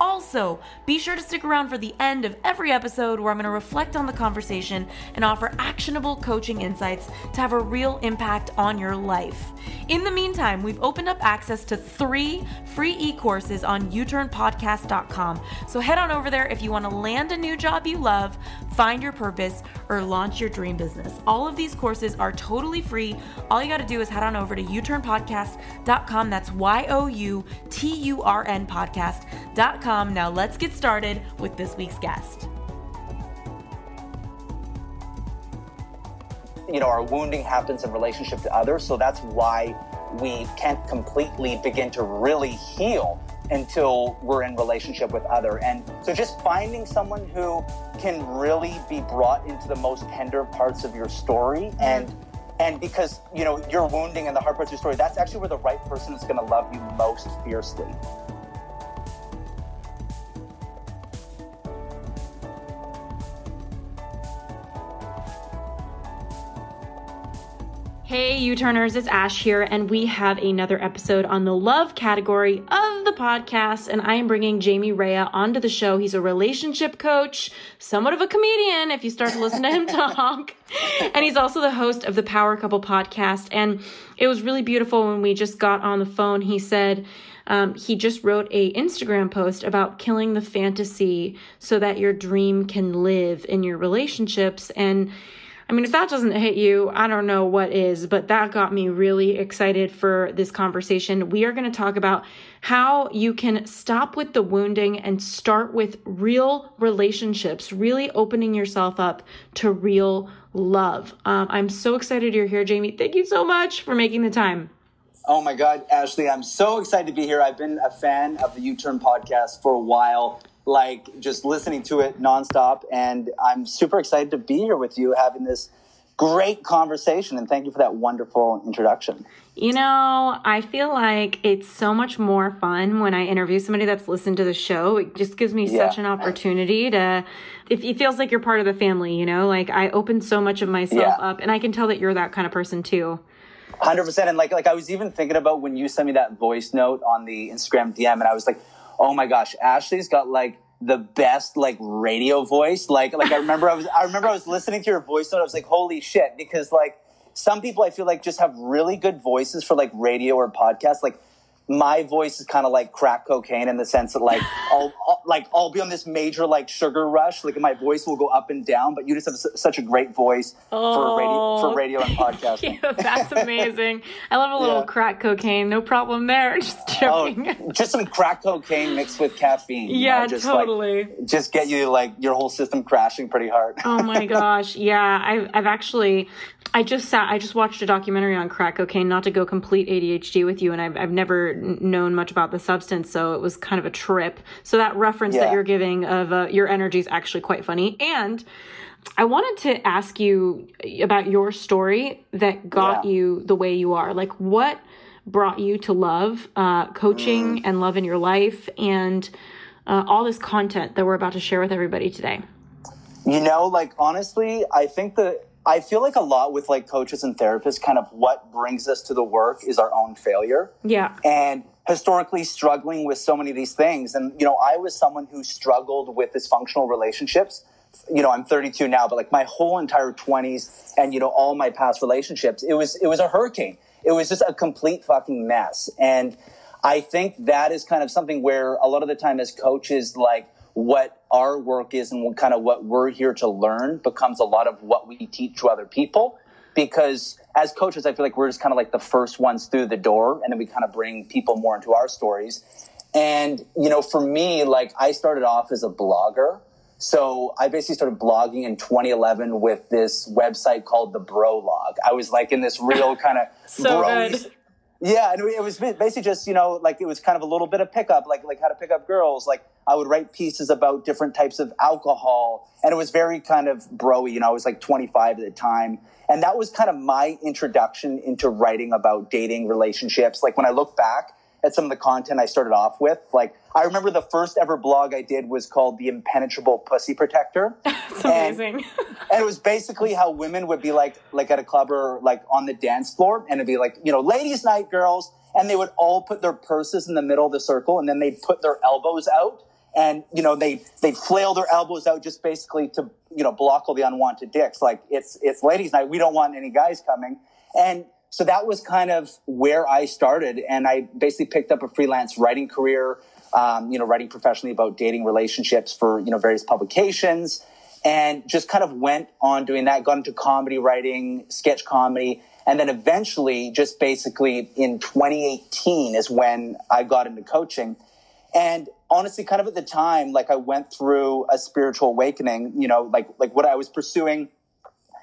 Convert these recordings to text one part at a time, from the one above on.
Also, be sure to stick around for the end of every episode where I'm going to reflect on the conversation and offer actionable coaching insights to have a real impact on your life. In the meantime, we've opened up access to three free e courses on youturnpodcast.com. So head on over there if you want to land a new job you love, find your purpose, or launch your dream business. All of these courses are totally free. All you got to do is head on over to youturnpodcast.com. That's Y O U T U R N podcast.com now, let's get started with this week's guest. You know, our wounding happens in relationship to others, so that's why we can't completely begin to really heal until we're in relationship with other. And so just finding someone who can really be brought into the most tender parts of your story mm-hmm. and and because you know your wounding and the hard parts of your story that's actually where the right person is going to love you most fiercely Hey, U Turners, it's Ash here, and we have another episode on the love category of the podcast. And I am bringing Jamie Rea onto the show. He's a relationship coach, somewhat of a comedian if you start to listen to him talk. and he's also the host of the Power Couple podcast. And it was really beautiful when we just got on the phone. He said, um, he just wrote a Instagram post about killing the fantasy so that your dream can live in your relationships. And I mean, if that doesn't hit you, I don't know what is, but that got me really excited for this conversation. We are going to talk about how you can stop with the wounding and start with real relationships, really opening yourself up to real love. Um, I'm so excited you're here, Jamie. Thank you so much for making the time. Oh my God, Ashley, I'm so excited to be here. I've been a fan of the U Turn podcast for a while like just listening to it nonstop. And I'm super excited to be here with you having this great conversation. And thank you for that wonderful introduction. You know, I feel like it's so much more fun when I interview somebody that's listened to the show. It just gives me yeah. such an opportunity to, if it feels like you're part of the family, you know, like I open so much of myself yeah. up and I can tell that you're that kind of person too. Hundred percent, and like like I was even thinking about when you sent me that voice note on the Instagram DM, and I was like, oh my gosh, Ashley's got like the best like radio voice. Like like I remember I was I remember I was listening to your voice note. I was like, holy shit, because like some people I feel like just have really good voices for like radio or podcast. Like my voice is kind of like crack cocaine in the sense that like I'll, I'll, like I'll be on this major like sugar rush like my voice will go up and down but you just have s- such a great voice oh, for radio for radio and podcasting. that's amazing. I love a little yeah. crack cocaine. No problem there. Just oh, joking. oh, just some crack cocaine mixed with caffeine yeah know, just, totally. like, just get you like your whole system crashing pretty hard. Oh my gosh. Yeah I've, I've actually I just sat I just watched a documentary on crack cocaine not to go complete ADHD with you and I've, I've never known much about the substance, so it was kind of a trip. So that reference yeah. that you're giving of uh, your energy is actually quite funny. And I wanted to ask you about your story that got yeah. you the way you are. Like, what brought you to love uh, coaching mm. and love in your life, and uh, all this content that we're about to share with everybody today? You know, like honestly, I think that I feel like a lot with like coaches and therapists, kind of what brings us to the work is our own failure. Yeah. And historically struggling with so many of these things. And, you know, I was someone who struggled with dysfunctional relationships. You know, I'm 32 now, but like my whole entire 20s and, you know, all my past relationships, it was, it was a hurricane. It was just a complete fucking mess. And I think that is kind of something where a lot of the time as coaches, like, what our work is and what kind of what we're here to learn becomes a lot of what we teach to other people. Because as coaches i feel like we're just kind of like the first ones through the door and then we kind of bring people more into our stories. And you know for me like i started off as a blogger. So i basically started blogging in 2011 with this website called the brolog. I was like in this real kind of so good Yeah, and it was basically just you know like it was kind of a little bit of pickup, like like how to pick up girls. Like I would write pieces about different types of alcohol, and it was very kind of broy. You know, I was like 25 at the time, and that was kind of my introduction into writing about dating relationships. Like when I look back at some of the content I started off with, like I remember the first ever blog I did was called The Impenetrable Pussy Protector. It's amazing. And, and, it was basically how women would be like like at a club or like on the dance floor and it'd be like, you know, ladies night girls and they would all put their purses in the middle of the circle and then they'd put their elbows out and you know they they'd flail their elbows out just basically to you know block all the unwanted dicks like it's it's ladies night we don't want any guys coming and so that was kind of where I started and I basically picked up a freelance writing career um, you know, writing professionally about dating relationships for, you know, various publications and just kind of went on doing that, got into comedy writing, sketch comedy. And then eventually, just basically in 2018 is when I got into coaching. And honestly, kind of at the time, like I went through a spiritual awakening, you know, like, like what I was pursuing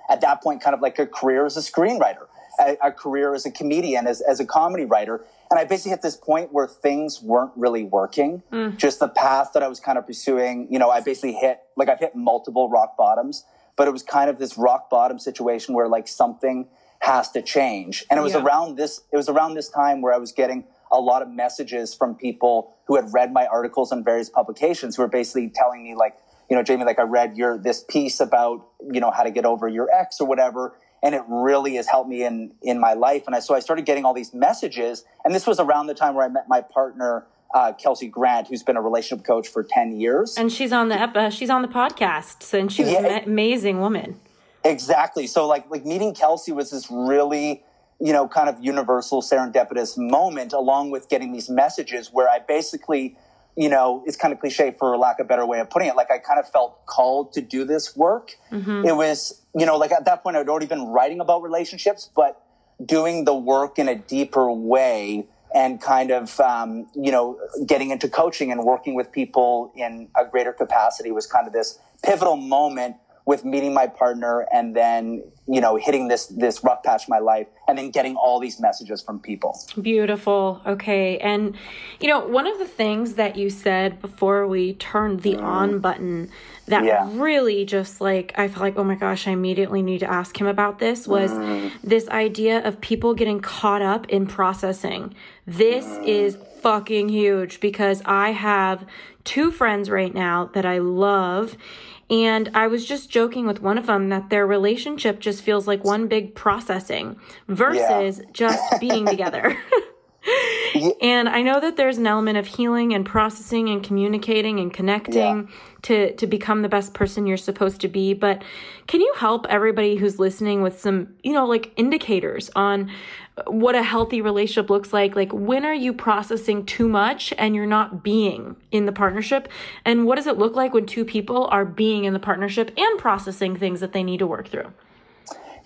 at that point, kind of like a career as a screenwriter, a, a career as a comedian, as, as a comedy writer. And I basically hit this point where things weren't really working. Mm. Just the path that I was kind of pursuing, you know, I basically hit, like I've hit multiple rock bottoms, but it was kind of this rock bottom situation where like something has to change. And it was yeah. around this, it was around this time where I was getting a lot of messages from people who had read my articles on various publications who were basically telling me like, you know, Jamie, like I read your, this piece about, you know, how to get over your ex or whatever and it really has helped me in in my life. And I, so I started getting all these messages, and this was around the time where I met my partner. Uh, Kelsey Grant, who's been a relationship coach for ten years, and she's on the uh, she's on the podcast, and she's yeah, an amazing woman. Exactly. So, like, like meeting Kelsey was this really, you know, kind of universal serendipitous moment, along with getting these messages where I basically you know, it's kind of cliche for lack of a better way of putting it. Like I kind of felt called to do this work. Mm-hmm. It was, you know, like at that point I'd already been writing about relationships, but doing the work in a deeper way and kind of, um, you know, getting into coaching and working with people in a greater capacity was kind of this pivotal moment with meeting my partner and then you know hitting this this rough patch in my life and then getting all these messages from people beautiful okay and you know one of the things that you said before we turned the mm. on button that yeah. really just like i felt like oh my gosh i immediately need to ask him about this was mm. this idea of people getting caught up in processing this mm. is fucking huge because i have two friends right now that i love and I was just joking with one of them that their relationship just feels like one big processing versus yeah. just being together. And I know that there's an element of healing and processing and communicating and connecting yeah. to to become the best person you're supposed to be, but can you help everybody who's listening with some, you know, like indicators on what a healthy relationship looks like? Like when are you processing too much and you're not being in the partnership? And what does it look like when two people are being in the partnership and processing things that they need to work through?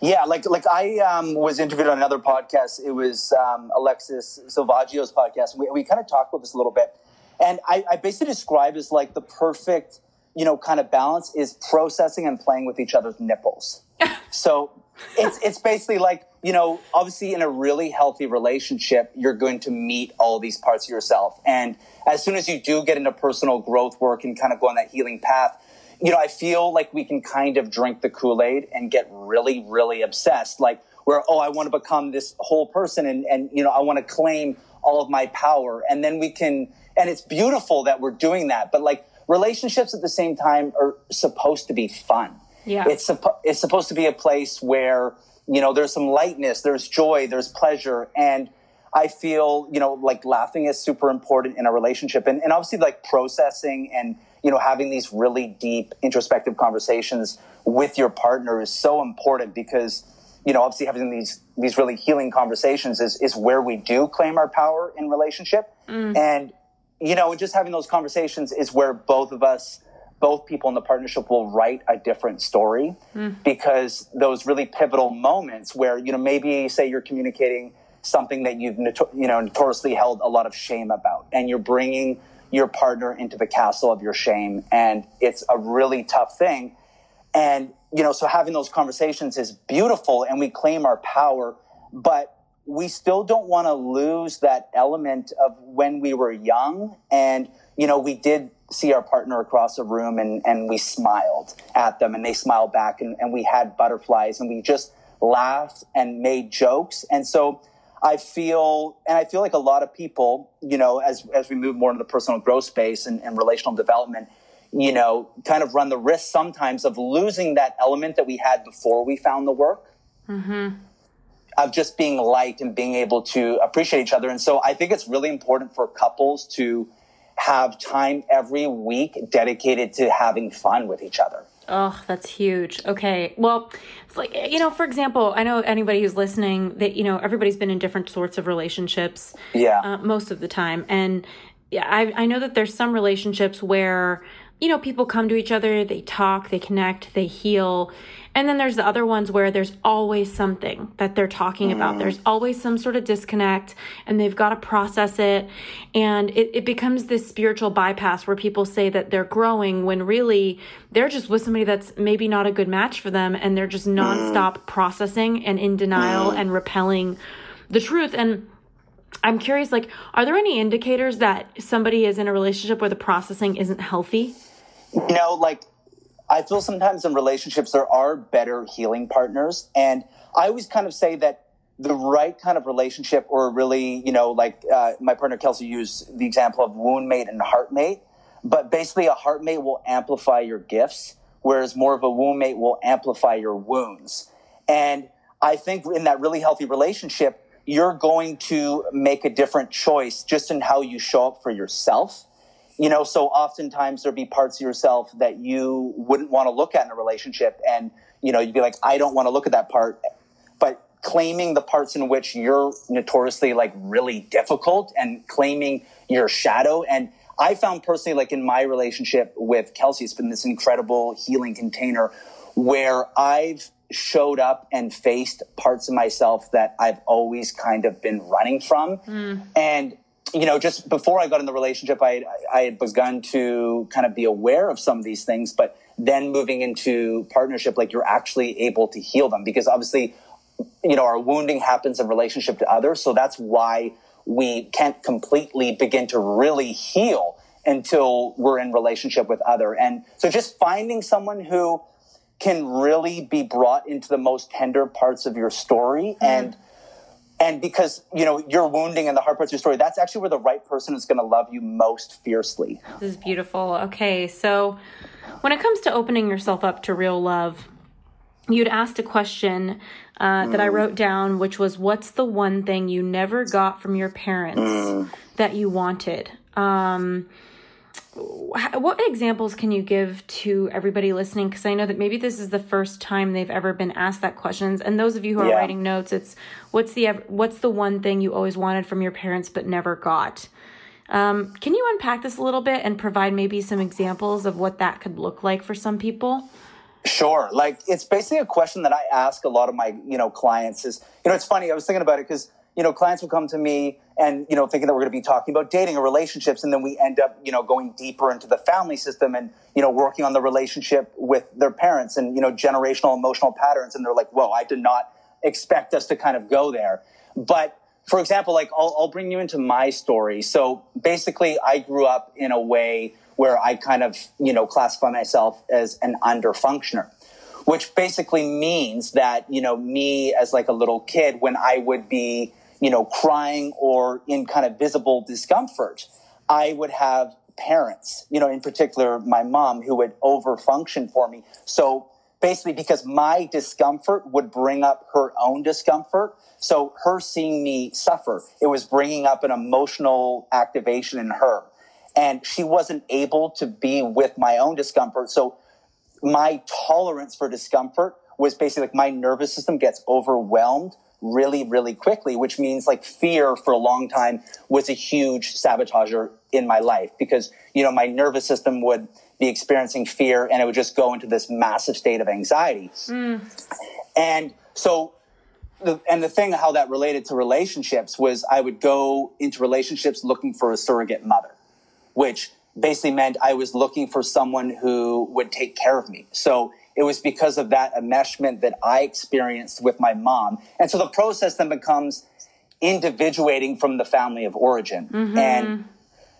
Yeah, like like I um, was interviewed on another podcast. It was um, Alexis Silvaggio's podcast. We, we kind of talked about this a little bit, and I, I basically describe as like the perfect, you know, kind of balance is processing and playing with each other's nipples. so it's it's basically like you know, obviously in a really healthy relationship, you're going to meet all these parts of yourself, and as soon as you do get into personal growth work and kind of go on that healing path you know, I feel like we can kind of drink the Kool Aid and get really, really obsessed. Like, where, oh, I want to become this whole person and, and, you know, I want to claim all of my power. And then we can, and it's beautiful that we're doing that. But like, relationships at the same time are supposed to be fun. Yeah. It's, suppo- it's supposed to be a place where, you know, there's some lightness, there's joy, there's pleasure. And, I feel, you know, like laughing is super important in a relationship and, and obviously like processing and you know, having these really deep introspective conversations with your partner is so important because, you know, obviously having these, these really healing conversations is, is where we do claim our power in relationship. Mm. And, you know, just having those conversations is where both of us, both people in the partnership will write a different story mm. because those really pivotal moments where, you know, maybe say you're communicating something that you've, you know, notoriously held a lot of shame about and you're bringing your partner into the castle of your shame. And it's a really tough thing. And, you know, so having those conversations is beautiful and we claim our power. But we still don't want to lose that element of when we were young and you know we did see our partner across a room and, and we smiled at them and they smiled back and, and we had butterflies and we just laughed and made jokes and so i feel and i feel like a lot of people you know as as we move more into the personal growth space and, and relational development you know kind of run the risk sometimes of losing that element that we had before we found the work mm-hmm of just being light and being able to appreciate each other. And so I think it's really important for couples to have time every week dedicated to having fun with each other. Oh, that's huge. Okay. Well, it's like, you know, for example, I know anybody who's listening that, you know, everybody's been in different sorts of relationships. Yeah. Uh, most of the time. And yeah, I, I know that there's some relationships where, you know, people come to each other, they talk, they connect, they heal. And then there's the other ones where there's always something that they're talking mm. about. There's always some sort of disconnect and they've got to process it. And it, it becomes this spiritual bypass where people say that they're growing when really they're just with somebody that's maybe not a good match for them and they're just nonstop mm. processing and in denial mm. and repelling the truth. And I'm curious, like, are there any indicators that somebody is in a relationship where the processing isn't healthy? You know, like I feel sometimes in relationships there are better healing partners. And I always kind of say that the right kind of relationship, or really, you know, like uh, my partner Kelsey used the example of wound mate and heart mate. But basically, a heart mate will amplify your gifts, whereas more of a wound mate will amplify your wounds. And I think in that really healthy relationship, you're going to make a different choice just in how you show up for yourself you know so oftentimes there'll be parts of yourself that you wouldn't want to look at in a relationship and you know you'd be like i don't want to look at that part but claiming the parts in which you're notoriously like really difficult and claiming your shadow and i found personally like in my relationship with kelsey it's been this incredible healing container where i've showed up and faced parts of myself that i've always kind of been running from mm. and you know, just before I got in the relationship, I, I had begun to kind of be aware of some of these things, but then moving into partnership, like you're actually able to heal them because obviously, you know, our wounding happens in relationship to others. So that's why we can't completely begin to really heal until we're in relationship with other. And so just finding someone who can really be brought into the most tender parts of your story mm-hmm. and and because you know you're wounding and the hard parts of your story that's actually where the right person is going to love you most fiercely this is beautiful okay so when it comes to opening yourself up to real love you'd asked a question uh, that i mm. wrote down which was what's the one thing you never got from your parents mm. that you wanted um, what examples can you give to everybody listening? Because i know that maybe this is the first time they've ever been asked that questions. And those of you who are yeah. writing notes it's what's the what's the one thing you always wanted from your parents but never got? Um, can you unpack this a little bit and provide maybe some examples of what that could look like for some people? Sure. Like it's basically a question that i ask a lot of my you know clients is you know it's funny i was thinking about it because you know, clients will come to me and, you know, thinking that we're going to be talking about dating or relationships. And then we end up, you know, going deeper into the family system and, you know, working on the relationship with their parents and, you know, generational emotional patterns. And they're like, whoa, I did not expect us to kind of go there. But for example, like I'll, I'll bring you into my story. So basically, I grew up in a way where I kind of, you know, classify myself as an underfunctioner which basically means that you know me as like a little kid when i would be you know, crying or in kind of visible discomfort, I would have parents, you know, in particular my mom who would overfunction for me. So basically because my discomfort would bring up her own discomfort. So her seeing me suffer, it was bringing up an emotional activation in her. And she wasn't able to be with my own discomfort. So my tolerance for discomfort was basically like my nervous system gets overwhelmed really, really quickly, which means like fear for a long time was a huge sabotager in my life because, you know, my nervous system would be experiencing fear and it would just go into this massive state of anxiety. Mm. And so, the, and the thing how that related to relationships was I would go into relationships looking for a surrogate mother, which basically meant I was looking for someone who would take care of me. So it was because of that enmeshment that I experienced with my mom. And so the process then becomes, individuating from the family of origin. Mm-hmm. And,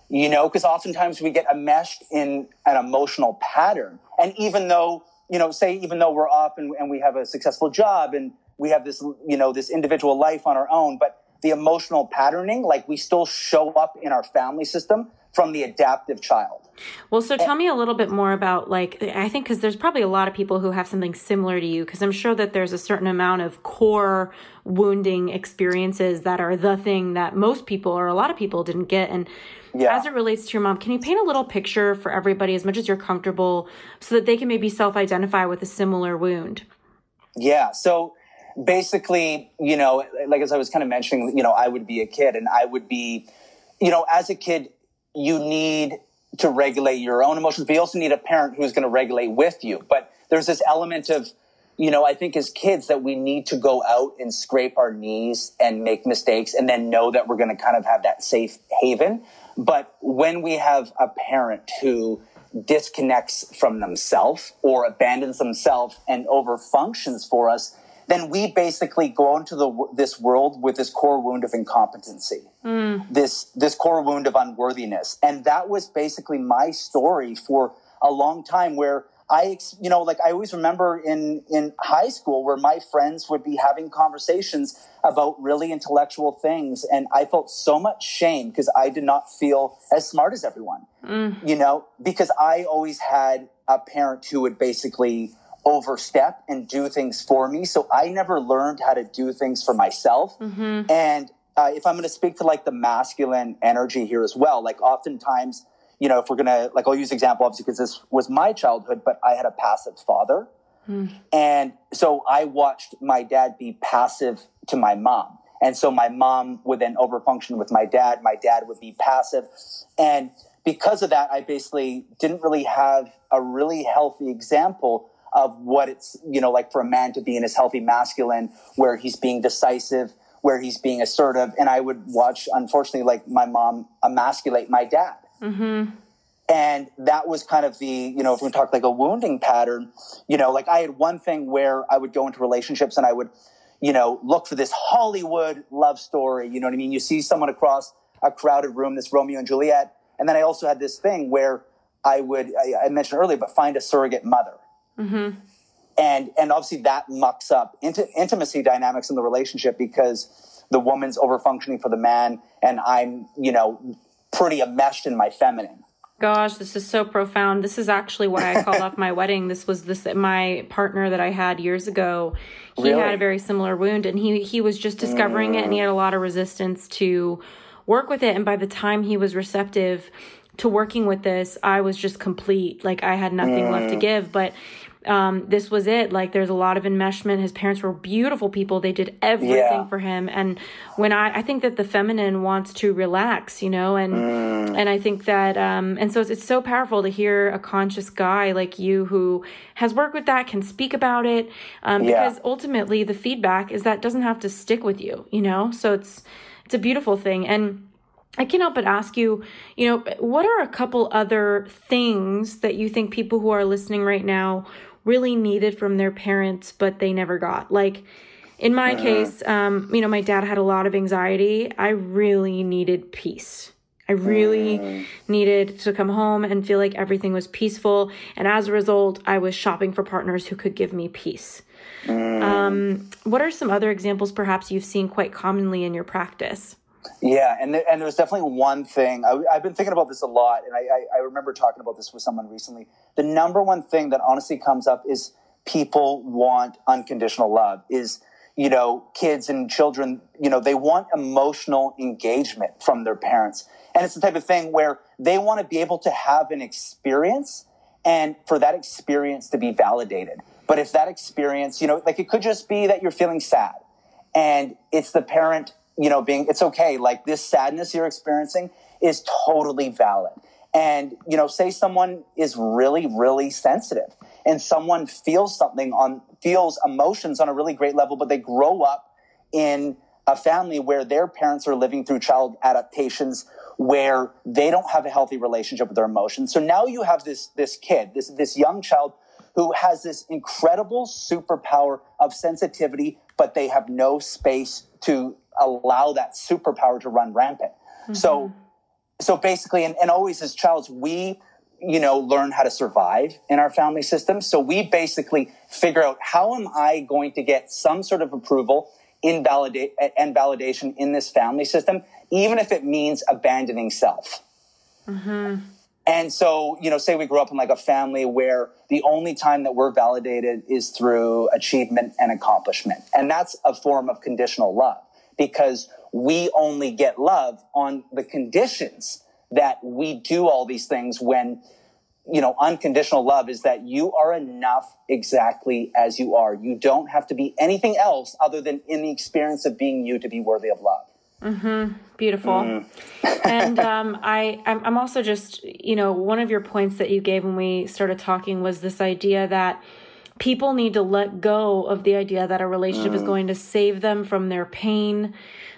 you know, because oftentimes we get enmeshed in an emotional pattern. And even though, you know, say, even though we're up and, and we have a successful job and we have this, you know, this individual life on our own, but the emotional patterning, like we still show up in our family system from the adaptive child. Well, so eh tell me a little bit more about like I think because there's probably a lot of people who have something similar to you because I'm sure that there's a certain amount of core wounding experiences that are the thing that most people or a lot of people didn't get. And yeah. as it relates to your mom can you paint a little picture for everybody as much as you're comfortable so that they can maybe self-identify with a similar wound? Yeah. So basically you know like as i was kind of mentioning you know i would be a kid and i would be you know as a kid you need to regulate your own emotions, but you also need a parent who's going to regulate with you. But there's this element of, you know, I think as kids that we need to go out and scrape our knees and make mistakes and then know that we're going to kind of have that safe haven. But when we have a parent who disconnects from themselves or abandons themselves and over functions for us, then we basically go into the, this world with this core wound of incompetency, mm. this this core wound of unworthiness, and that was basically my story for a long time. Where I, you know, like I always remember in in high school where my friends would be having conversations about really intellectual things, and I felt so much shame because I did not feel as smart as everyone, mm. you know, because I always had a parent who would basically overstep and do things for me. So I never learned how to do things for myself. Mm-hmm. And uh, if I'm going to speak to like the masculine energy here as well, like oftentimes, you know, if we're going to, like, I'll use example obviously because this was my childhood, but I had a passive father. Mm. And so I watched my dad be passive to my mom. And so my mom would then overfunction with my dad. My dad would be passive. And because of that, I basically didn't really have a really healthy example of what it's, you know, like for a man to be in his healthy masculine, where he's being decisive, where he's being assertive. And I would watch, unfortunately, like my mom emasculate my dad. Mm-hmm. And that was kind of the, you know, if we talk like a wounding pattern, you know, like I had one thing where I would go into relationships and I would, you know, look for this Hollywood love story. You know what I mean? You see someone across a crowded room, this Romeo and Juliet. And then I also had this thing where I would, I, I mentioned earlier, but find a surrogate mother. Mm-hmm. And and obviously that mucks up intimacy dynamics in the relationship because the woman's over functioning for the man, and I'm you know pretty enmeshed in my feminine. Gosh, this is so profound. This is actually why I called off my wedding. This was this my partner that I had years ago. He really? had a very similar wound, and he he was just discovering mm. it, and he had a lot of resistance to work with it. And by the time he was receptive to working with this, I was just complete. Like I had nothing mm. left to mm. give. But um, this was it. Like there's a lot of enmeshment. His parents were beautiful people. They did everything yeah. for him. And when I, I think that the feminine wants to relax, you know, and, mm. and I think that, um, and so it's, it's so powerful to hear a conscious guy like you who has worked with that, can speak about it. Um, yeah. because ultimately the feedback is that doesn't have to stick with you, you know? So it's, it's a beautiful thing. And, I can't help but ask you, you know, what are a couple other things that you think people who are listening right now really needed from their parents, but they never got. Like in my uh-huh. case, um, you know, my dad had a lot of anxiety. I really needed peace. I really uh, needed to come home and feel like everything was peaceful. And as a result, I was shopping for partners who could give me peace. Uh, um, what are some other examples perhaps you've seen quite commonly in your practice? Yeah, and there, and there's definitely one thing I, have been thinking about this a lot, and I, I, I remember talking about this with someone recently. The number one thing that honestly comes up is people want unconditional love. Is you know kids and children, you know they want emotional engagement from their parents, and it's the type of thing where they want to be able to have an experience, and for that experience to be validated. But if that experience, you know, like it could just be that you're feeling sad, and it's the parent you know, being, it's okay. Like this sadness you're experiencing is totally valid. And, you know, say someone is really, really sensitive and someone feels something on, feels emotions on a really great level, but they grow up in a family where their parents are living through child adaptations where they don't have a healthy relationship with their emotions. So now you have this, this kid, this, this young child who has this incredible superpower of sensitivity, but they have no space to allow that superpower to run rampant. Mm-hmm. So, so basically, and, and always as childs, we, you know, learn how to survive in our family system. So we basically figure out how am I going to get some sort of approval in validate and validation in this family system, even if it means abandoning self. Mm-hmm. And so, you know, say we grew up in like a family where the only time that we're validated is through achievement and accomplishment. And that's a form of conditional love because we only get love on the conditions that we do all these things when, you know, unconditional love is that you are enough exactly as you are. You don't have to be anything else other than in the experience of being you to be worthy of love. Mm-hmm. Beautiful. Mm. and um, I, I'm also just, you know, one of your points that you gave when we started talking was this idea that people need to let go of the idea that a relationship mm. is going to save them from their pain.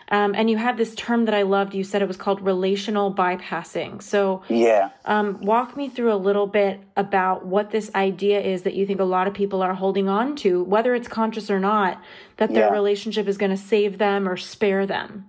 Um, and you had this term that I loved. You said it was called relational bypassing. So, yeah. Um, walk me through a little bit about what this idea is that you think a lot of people are holding on to, whether it's conscious or not, that their yeah. relationship is going to save them or spare them.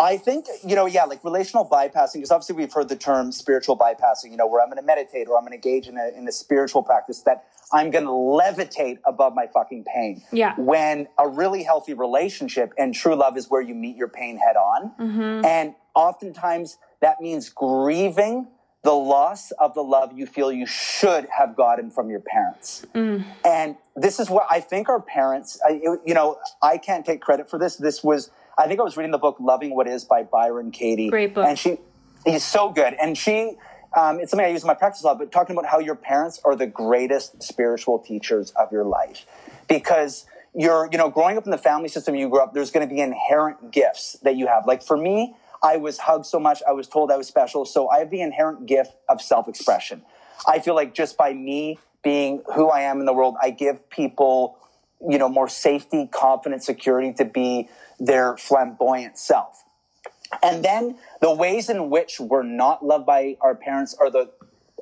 I think, you know, yeah, like relational bypassing, because obviously we've heard the term spiritual bypassing, you know, where I'm going to meditate or I'm going to engage in a, in a spiritual practice that I'm going to levitate above my fucking pain. Yeah. When a really healthy relationship and true love is where you meet your pain head on. Mm-hmm. And oftentimes that means grieving the loss of the love you feel you should have gotten from your parents. Mm. And this is what I think our parents, I, you know, I can't take credit for this. This was I think I was reading the book Loving What Is by Byron Katie. Great book. And she, he's so good. And she, um, it's something I use in my practice a lot, but talking about how your parents are the greatest spiritual teachers of your life. Because you're, you know, growing up in the family system you grew up, there's going to be inherent gifts that you have. Like for me, I was hugged so much, I was told I was special. So I have the inherent gift of self expression. I feel like just by me being who I am in the world, I give people, you know, more safety, confidence, security to be their flamboyant self. And then the ways in which we're not loved by our parents are the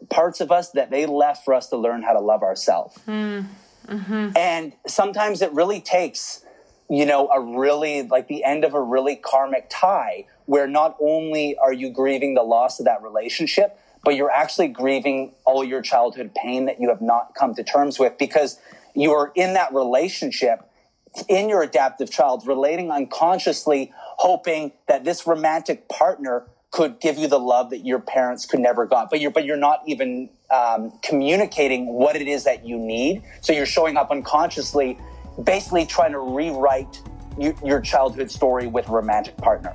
parts of us that they left for us to learn how to love ourselves. Mm. Mm-hmm. And sometimes it really takes, you know, a really, like the end of a really karmic tie where not only are you grieving the loss of that relationship, but you're actually grieving all your childhood pain that you have not come to terms with because you are in that relationship in your adaptive child, relating unconsciously, hoping that this romantic partner could give you the love that your parents could never got, but you're but you're not even um, communicating what it is that you need. So you're showing up unconsciously, basically trying to rewrite you, your childhood story with a romantic partner.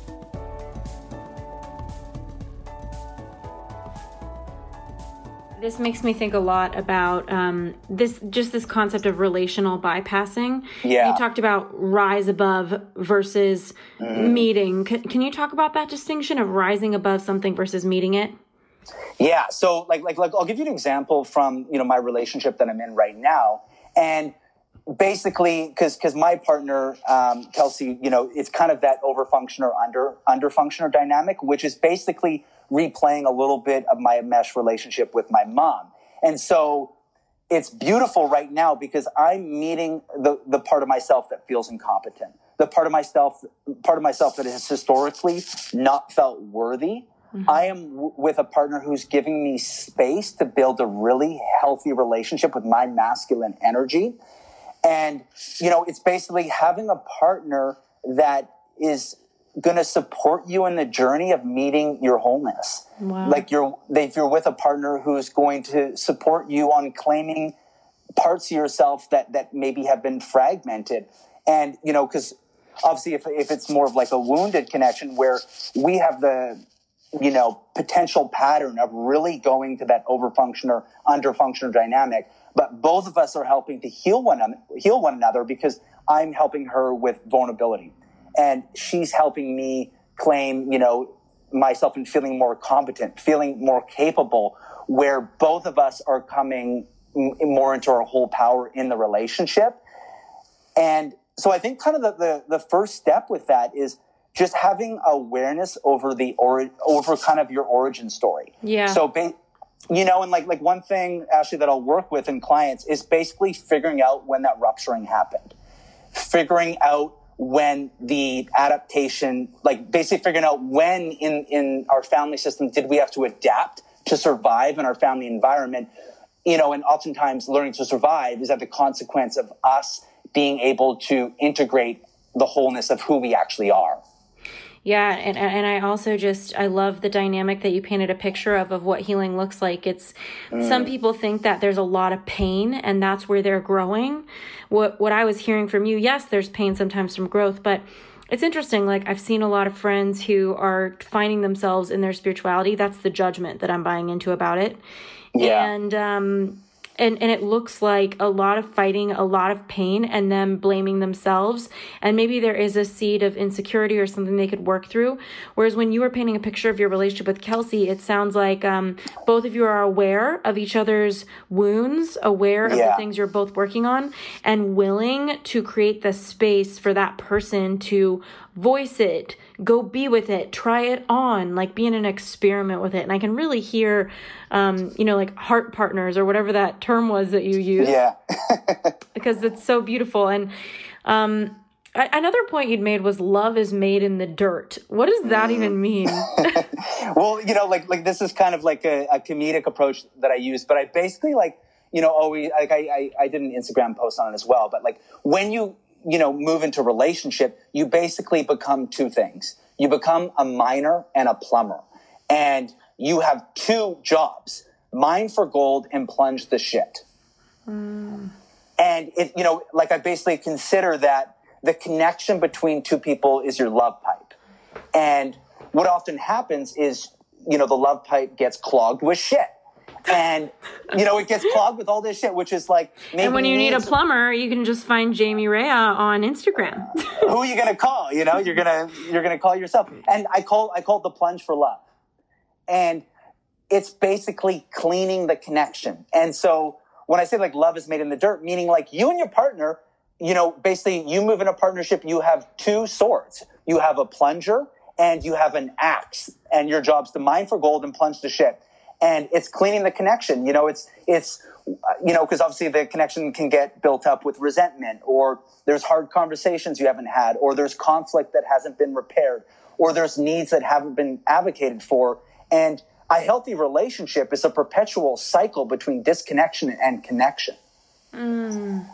This makes me think a lot about um, this, just this concept of relational bypassing. Yeah. You talked about rise above versus mm. meeting. C- can you talk about that distinction of rising above something versus meeting it? Yeah. So, like, like, like, I'll give you an example from you know my relationship that I'm in right now, and basically because because my partner um, Kelsey, you know, it's kind of that overfunction or under under functioner dynamic, which is basically replaying a little bit of my mesh relationship with my mom. And so it's beautiful right now because I'm meeting the, the part of myself that feels incompetent, the part of myself, part of myself that has historically not felt worthy. Mm-hmm. I am w- with a partner who's giving me space to build a really healthy relationship with my masculine energy. And, you know, it's basically having a partner that is going to support you in the journey of meeting your wholeness. Wow. Like you're, if you're with a partner who's going to support you on claiming parts of yourself that, that maybe have been fragmented. And, you know, cause obviously if, if it's more of like a wounded connection where we have the, you know, potential pattern of really going to that overfunction or underfunctioner dynamic. But both of us are helping to heal one, heal one another because I'm helping her with vulnerability and she's helping me claim, you know, myself and feeling more competent, feeling more capable, where both of us are coming more into our whole power in the relationship. And so I think kind of the, the, the first step with that is just having awareness over the or over kind of your origin story. Yeah. So, ba- you know, and like like one thing actually that I'll work with in clients is basically figuring out when that rupturing happened, figuring out when the adaptation, like basically figuring out when in in our family system did we have to adapt to survive in our family environment. You know, and oftentimes learning to survive is at the consequence of us being able to integrate the wholeness of who we actually are. Yeah, and and I also just I love the dynamic that you painted a picture of of what healing looks like. It's mm. some people think that there's a lot of pain and that's where they're growing. What what I was hearing from you, yes, there's pain sometimes from growth, but it's interesting like I've seen a lot of friends who are finding themselves in their spirituality. That's the judgment that I'm buying into about it. Yeah. And um and and it looks like a lot of fighting a lot of pain and them blaming themselves and maybe there is a seed of insecurity or something they could work through whereas when you were painting a picture of your relationship with kelsey it sounds like um, both of you are aware of each other's wounds aware of yeah. the things you're both working on and willing to create the space for that person to voice it go be with it try it on like be in an experiment with it and i can really hear um, you know like heart partners or whatever that term was that you used yeah because it's so beautiful and um, Another point you'd made was love is made in the dirt. What does that mm. even mean? well, you know, like like this is kind of like a, a, comedic approach that I use, but I basically like you know always like I, I I did an Instagram post on it as well. But like when you you know, move into relationship, you basically become two things. You become a miner and a plumber. And you have two jobs, mine for gold and plunge the shit. Mm. And it, you know, like I basically consider that the connection between two people is your love pipe. And what often happens is, you know, the love pipe gets clogged with shit and you know it gets clogged with all this shit, which is like. and when you need a plumber, you can just find Jamie Rea on Instagram. Who are you gonna call? You know, you're gonna you're gonna call yourself. And I call I call it the plunge for love, and it's basically cleaning the connection. And so when I say like love is made in the dirt, meaning like you and your partner, you know, basically you move in a partnership, you have two swords. You have a plunger and you have an axe, and your job's to mine for gold and plunge the shit and it's cleaning the connection. You know, it's it's you know because obviously the connection can get built up with resentment, or there's hard conversations you haven't had, or there's conflict that hasn't been repaired, or there's needs that haven't been advocated for, and a healthy relationship is a perpetual cycle between disconnection and connection. Mm.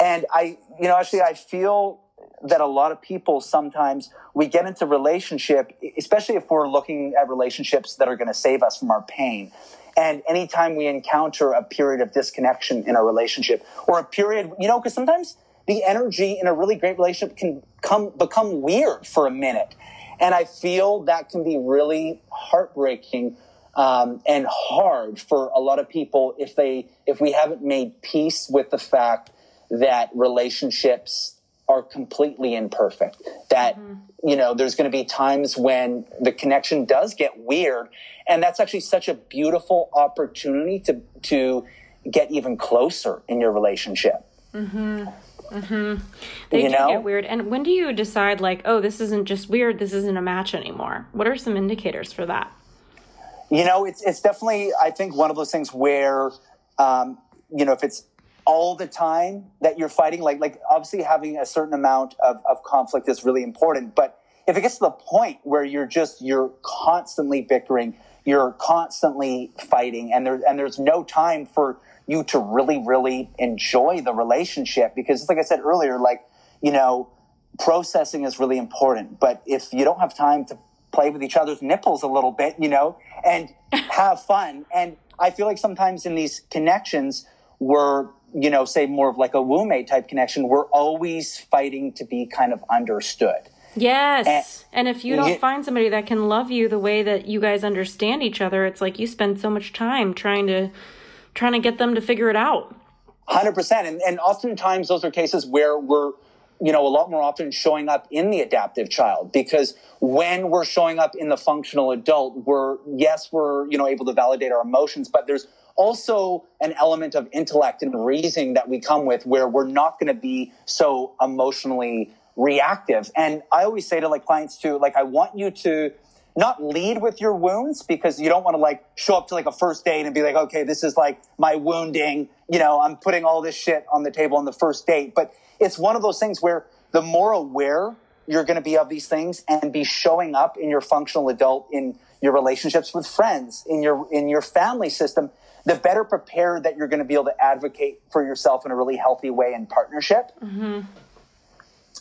And I, you know, actually, I feel that a lot of people sometimes we get into relationship, especially if we're looking at relationships that are going to save us from our pain. And anytime we encounter a period of disconnection in a relationship or a period, you know, because sometimes the energy in a really great relationship can come become weird for a minute. And I feel that can be really heartbreaking um, and hard for a lot of people if they if we haven't made peace with the fact that relationships are completely imperfect. That, mm-hmm. you know, there's going to be times when the connection does get weird. And that's actually such a beautiful opportunity to, to get even closer in your relationship. Mm-hmm. Mm-hmm. They you do know? get weird. And when do you decide, like, oh, this isn't just weird, this isn't a match anymore? What are some indicators for that? You know, it's, it's definitely, I think, one of those things where, um, you know, if it's all the time that you're fighting like like obviously having a certain amount of, of conflict is really important but if it gets to the point where you're just you're constantly bickering you're constantly fighting and there and there's no time for you to really really enjoy the relationship because like i said earlier like you know processing is really important but if you don't have time to play with each other's nipples a little bit you know and have fun and i feel like sometimes in these connections we're you know, say more of like a womb type connection, we're always fighting to be kind of understood. Yes. And, and if you don't find somebody that can love you the way that you guys understand each other, it's like you spend so much time trying to trying to get them to figure it out. 100%. And, and oftentimes those are cases where we're you know, a lot more often showing up in the adaptive child because when we're showing up in the functional adult, we're, yes, we're, you know, able to validate our emotions, but there's also an element of intellect and reasoning that we come with where we're not going to be so emotionally reactive. And I always say to like clients too, like, I want you to not lead with your wounds because you don't want to like show up to like a first date and be like, okay, this is like my wounding. You know, I'm putting all this shit on the table on the first date. But it's one of those things where the more aware you're going to be of these things and be showing up in your functional adult in your relationships with friends in your in your family system the better prepared that you're going to be able to advocate for yourself in a really healthy way in partnership. Mm-hmm.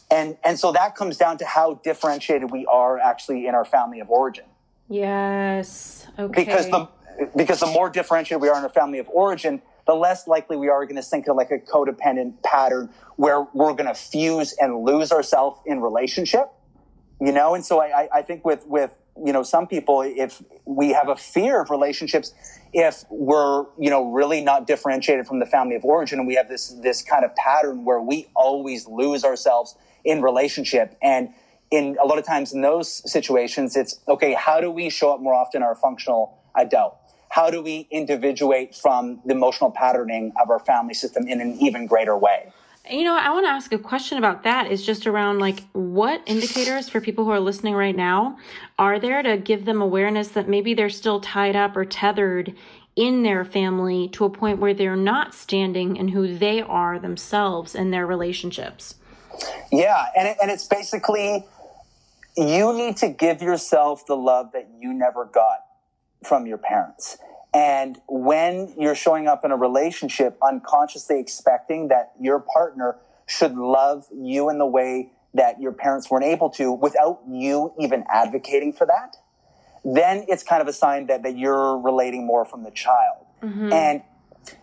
And and so that comes down to how differentiated we are actually in our family of origin. Yes. Okay. Because the because the more differentiated we are in our family of origin, the less likely we are going to sink into like a codependent pattern where we're going to fuse and lose ourselves in relationship. You know, and so I, I think with with you know some people if we have a fear of relationships if we're you know really not differentiated from the family of origin and we have this this kind of pattern where we always lose ourselves in relationship and in a lot of times in those situations it's okay how do we show up more often our functional adult how do we individuate from the emotional patterning of our family system in an even greater way you know, I want to ask a question about that. Is just around like what indicators for people who are listening right now are there to give them awareness that maybe they're still tied up or tethered in their family to a point where they're not standing in who they are themselves in their relationships? Yeah, and it, and it's basically you need to give yourself the love that you never got from your parents. And when you're showing up in a relationship unconsciously expecting that your partner should love you in the way that your parents weren't able to without you even advocating for that, then it's kind of a sign that, that you're relating more from the child. Mm-hmm. And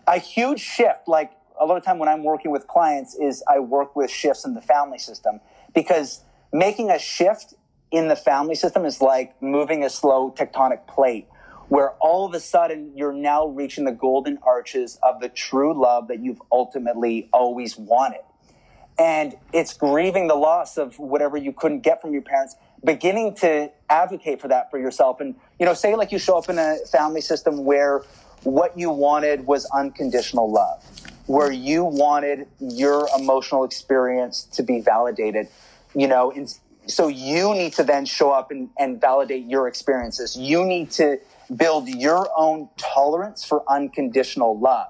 a huge shift, like a lot of time when I'm working with clients, is I work with shifts in the family system because making a shift in the family system is like moving a slow tectonic plate where all of a sudden you're now reaching the golden arches of the true love that you've ultimately always wanted. And it's grieving the loss of whatever you couldn't get from your parents, beginning to advocate for that for yourself. And, you know, say like you show up in a family system where what you wanted was unconditional love, where you wanted your emotional experience to be validated, you know, and so you need to then show up and, and validate your experiences. You need to build your own tolerance for unconditional love.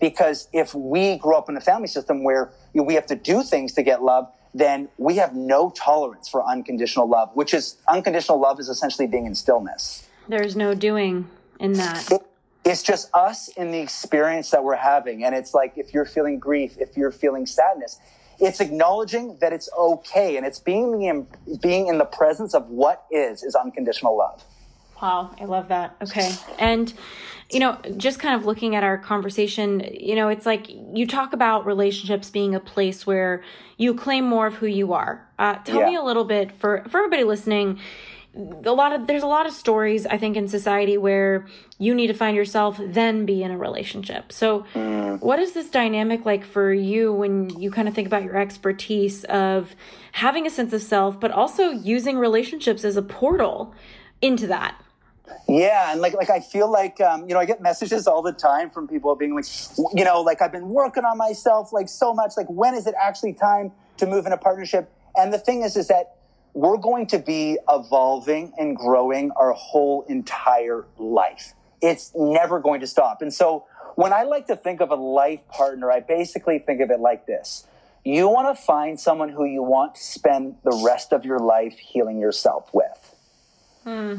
Because if we grow up in a family system where we have to do things to get love, then we have no tolerance for unconditional love, which is unconditional love is essentially being in stillness. There's no doing in that. It, it's just us in the experience that we're having. And it's like if you're feeling grief, if you're feeling sadness, it's acknowledging that it's okay and it's being being in the presence of what is is unconditional love. Wow, I love that. Okay. And, you know, just kind of looking at our conversation, you know, it's like you talk about relationships being a place where you claim more of who you are. Uh, tell yeah. me a little bit for, for everybody listening. A lot of there's a lot of stories I think in society where you need to find yourself then be in a relationship. So, mm. what is this dynamic like for you when you kind of think about your expertise of having a sense of self, but also using relationships as a portal into that? Yeah, and like like I feel like um, you know I get messages all the time from people being like, you know, like I've been working on myself like so much. Like when is it actually time to move in a partnership? And the thing is, is that we're going to be evolving and growing our whole entire life. It's never going to stop. And so when I like to think of a life partner, I basically think of it like this. You want to find someone who you want to spend the rest of your life healing yourself with. Hmm.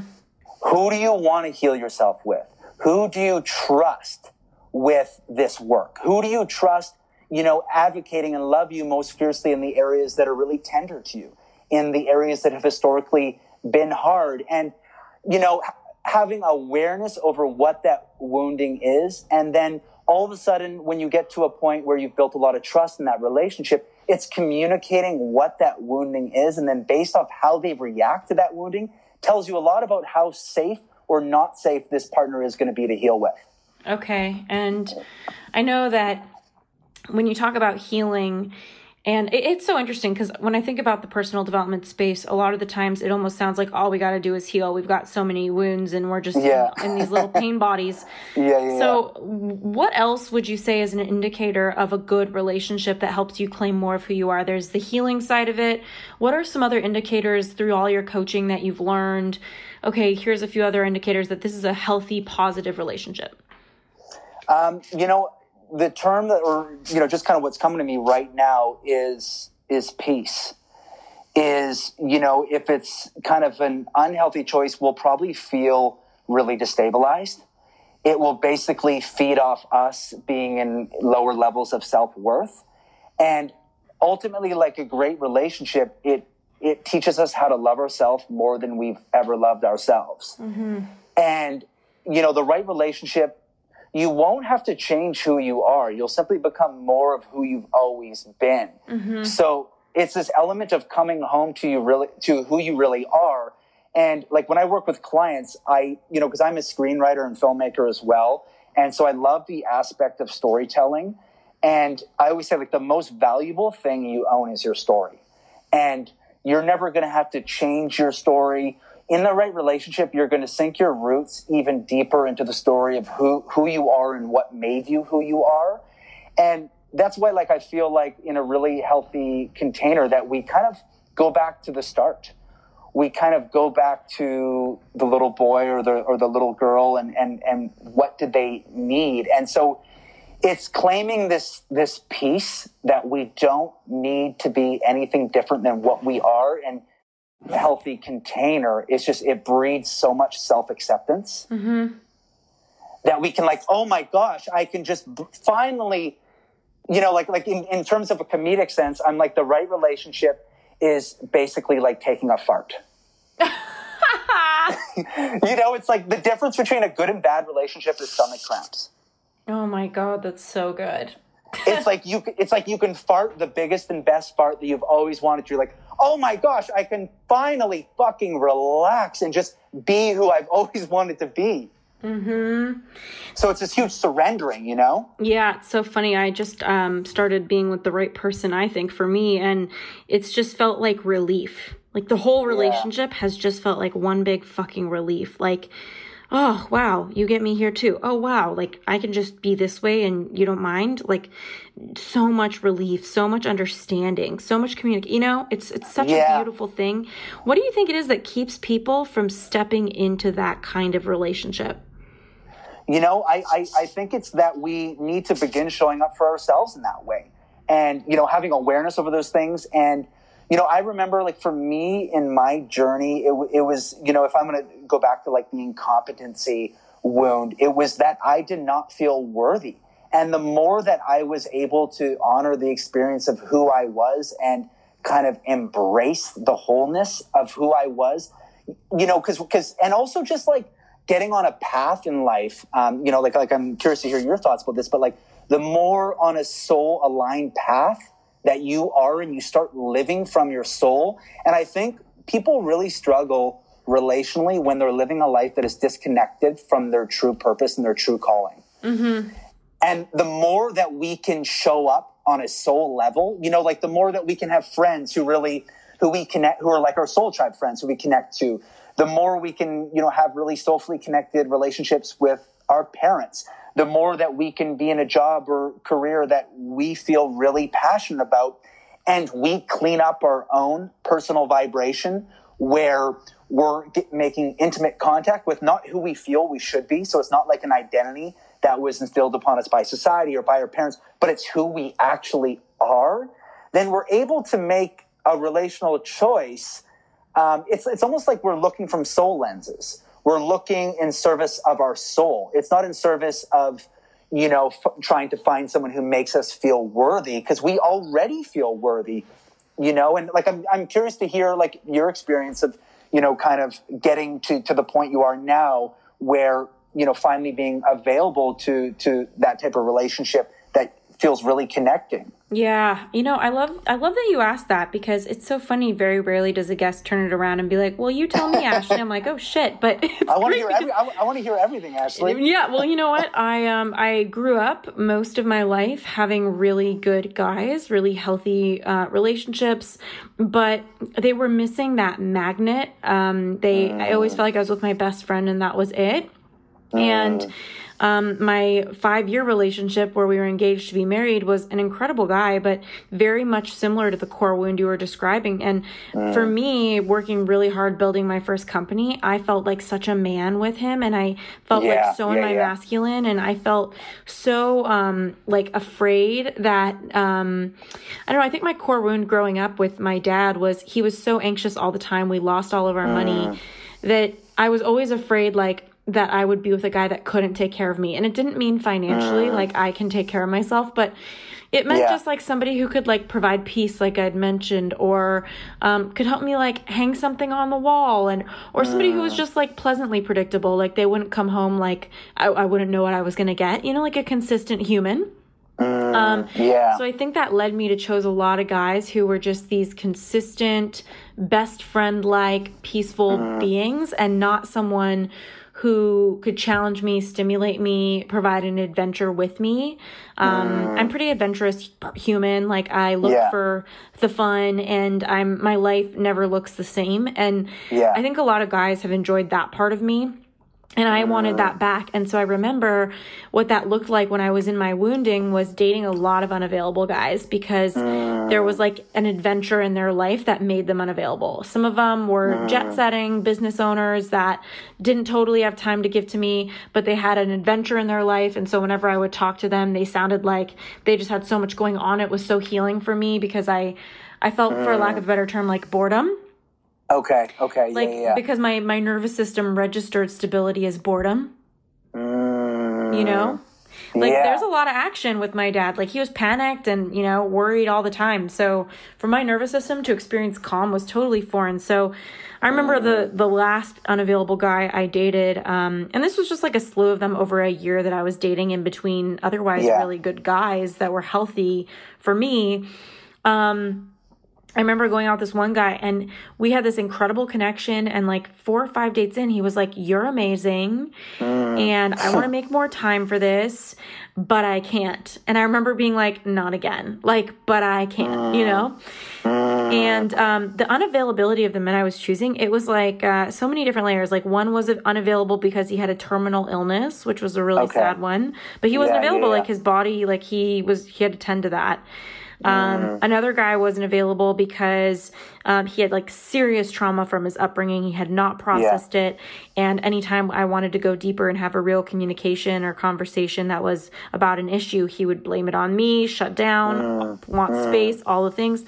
Who do you want to heal yourself with? Who do you trust with this work? Who do you trust, you know, advocating and love you most fiercely in the areas that are really tender to you, in the areas that have historically been hard? And, you know, having awareness over what that wounding is. And then all of a sudden, when you get to a point where you've built a lot of trust in that relationship, it's communicating what that wounding is. And then based off how they react to that wounding tells you a lot about how safe or not safe this partner is going to be to heal with. Okay. And I know that when you talk about healing, and it's so interesting because when I think about the personal development space, a lot of the times it almost sounds like all we got to do is heal. We've got so many wounds and we're just yeah. in, in, these little pain bodies. Yeah, yeah. So, what else would you say is an indicator of a good relationship that helps you claim more of who you are? There's the healing side of it. What are some other indicators through all your coaching that you've learned? Okay, here's a few other indicators that this is a healthy, positive relationship. Um, you know, the term that, or you know, just kind of what's coming to me right now is is peace. Is you know, if it's kind of an unhealthy choice, we'll probably feel really destabilized. It will basically feed off us being in lower levels of self worth, and ultimately, like a great relationship, it it teaches us how to love ourselves more than we've ever loved ourselves. Mm-hmm. And you know, the right relationship you won't have to change who you are. You'll simply become more of who you've always been. Mm-hmm. So it's this element of coming home to you really, to who you really are. And like when I work with clients, I, you know, because I'm a screenwriter and filmmaker as well. And so I love the aspect of storytelling. And I always say, like, the most valuable thing you own is your story. And you're never going to have to change your story in the right relationship, you're going to sink your roots even deeper into the story of who, who you are and what made you who you are. And that's why, like, I feel like in a really healthy container that we kind of go back to the start. We kind of go back to the little boy or the, or the little girl and, and, and what did they need? And so it's claiming this, this peace that we don't need to be anything different than what we are. And, healthy container it's just it breeds so much self-acceptance mm-hmm. that we can like oh my gosh i can just finally you know like like in, in terms of a comedic sense i'm like the right relationship is basically like taking a fart. You know it's like the difference between a good and bad relationship is stomach cramps. Oh my god that's so good. It's like you it's like you can fart the biggest and best fart that you've always wanted you're like oh my gosh, I can finally fucking relax and just be who I've always wanted to be. Mm-hmm. So it's this huge surrendering, you know? Yeah, it's so funny. I just um, started being with the right person, I think, for me, and it's just felt like relief. Like the whole relationship yeah. has just felt like one big fucking relief. Like, oh wow you get me here too. Oh wow like i can just be this way and you don't mind? Like so much relief so much understanding so much communication you know it's it's such yeah. a beautiful thing. What do you think it is that keeps people from stepping into that kind of relationship? You know I, I i think it's that we need to begin showing up for ourselves in that way. And you know having awareness over those things and you know, I remember like for me in my journey, it, it was, you know, if I'm going to go back to like the incompetency wound, it was that I did not feel worthy. And the more that I was able to honor the experience of who I was and kind of embrace the wholeness of who I was, you know, cause, cause, and also just like getting on a path in life, um, you know, like, like I'm curious to hear your thoughts about this, but like the more on a soul aligned path, that you are and you start living from your soul. And I think people really struggle relationally when they're living a life that is disconnected from their true purpose and their true calling. Mm-hmm. And the more that we can show up on a soul level, you know, like the more that we can have friends who really, who we connect, who are like our soul tribe friends who we connect to, the more we can, you know, have really soulfully connected relationships with our parents, the more that we can be in a job or career that we feel really passionate about and we clean up our own personal vibration where we're making intimate contact with not who we feel we should be. So it's not like an identity that was instilled upon us by society or by our parents, but it's who we actually are. Then we're able to make a relational choice. Um, it's, it's almost like we're looking from soul lenses we're looking in service of our soul. It's not in service of, you know, f- trying to find someone who makes us feel worthy because we already feel worthy, you know, and like, I'm, I'm curious to hear like your experience of, you know, kind of getting to, to the point you are now where, you know, finally being available to, to that type of relationship feels really connecting. Yeah, you know, I love I love that you asked that because it's so funny. Very rarely does a guest turn it around and be like, "Well, you tell me, Ashley." I'm like, "Oh shit!" But I want to hear every, I, I want to hear everything, Ashley. Yeah, well, you know what? I um I grew up most of my life having really good guys, really healthy uh, relationships, but they were missing that magnet. Um, they mm. I always felt like I was with my best friend and that was it. Mm. And um, my five year relationship where we were engaged to be married was an incredible guy, but very much similar to the core wound you were describing. And mm. for me, working really hard building my first company, I felt like such a man with him and I felt yeah, like so in my yeah. masculine and I felt so um, like afraid that um, I don't know, I think my core wound growing up with my dad was he was so anxious all the time. We lost all of our mm. money that I was always afraid like that I would be with a guy that couldn't take care of me. And it didn't mean financially, mm. like I can take care of myself, but it meant yeah. just like somebody who could like provide peace, like I'd mentioned, or um, could help me like hang something on the wall, and or somebody mm. who was mm. just like pleasantly predictable. Like they wouldn't come home like I, I wouldn't know what I was gonna get. You know, like a consistent human. Mm, um, yeah. So I think that led me to chose a lot of guys who were just these consistent, best friend like, peaceful mm. beings, and not someone who could challenge me, stimulate me, provide an adventure with me. Um, mm. I'm pretty adventurous human. Like I look yeah. for the fun, and I'm my life never looks the same. And yeah. I think a lot of guys have enjoyed that part of me and I wanted that back. And so I remember what that looked like when I was in my wounding was dating a lot of unavailable guys because ah. there was like an adventure in their life that made them unavailable. Some of them were ah. jet setting business owners that didn't totally have time to give to me, but they had an adventure in their life. And so whenever I would talk to them, they sounded like they just had so much going on. It was so healing for me because I, I felt, for lack ah. of a better term, like boredom. Okay. Okay. Like yeah, yeah. because my my nervous system registered stability as boredom. Mm, you know, like yeah. there's a lot of action with my dad. Like he was panicked and you know worried all the time. So for my nervous system to experience calm was totally foreign. So I remember mm. the the last unavailable guy I dated, um, and this was just like a slew of them over a year that I was dating in between otherwise yeah. really good guys that were healthy for me. Um, I remember going out with this one guy and we had this incredible connection and like four or five dates in he was like you're amazing mm. and I want to make more time for this but I can't. And I remember being like not again. Like but I can't, you know? Mm. And um, the unavailability of the men I was choosing, it was like uh, so many different layers. Like one was unavailable because he had a terminal illness, which was a really okay. sad one. But he wasn't yeah, available. Yeah, yeah. Like his body, like he was, he had to tend to that. Um, mm. Another guy wasn't available because um, he had like serious trauma from his upbringing. He had not processed yeah. it. And anytime I wanted to go deeper and have a real communication or conversation that was about an issue, he would blame it on me, shut down, mm. want mm. space, all the things.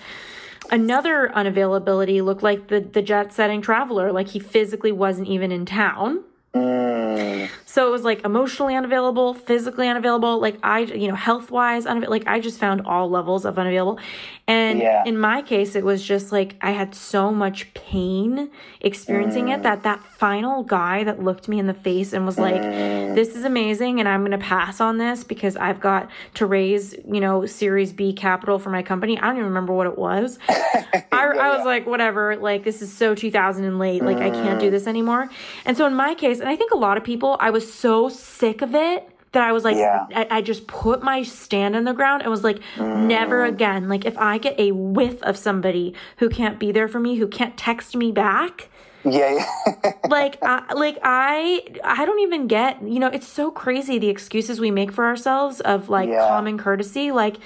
Another unavailability looked like the, the jet setting traveler, like he physically wasn't even in town. Mm. So it was like emotionally unavailable, physically unavailable, like I, you know, health wise, unavailable. Like I just found all levels of unavailable. And yeah. in my case, it was just like I had so much pain experiencing mm. it that that final guy that looked me in the face and was like, mm. this is amazing. And I'm going to pass on this because I've got to raise, you know, series B capital for my company. I don't even remember what it was. I, I was like, whatever, like this is so 2000 and late. Like I can't do mm. this anymore. And so in my case, and I think a lot of people, I was so sick of it that I was like, yeah. I, I, just put my stand in the ground and was like, mm. never again. Like, if I get a whiff of somebody who can't be there for me, who can't text me back, yeah, like, I, like I, I don't even get. You know, it's so crazy the excuses we make for ourselves of like yeah. common courtesy. Like,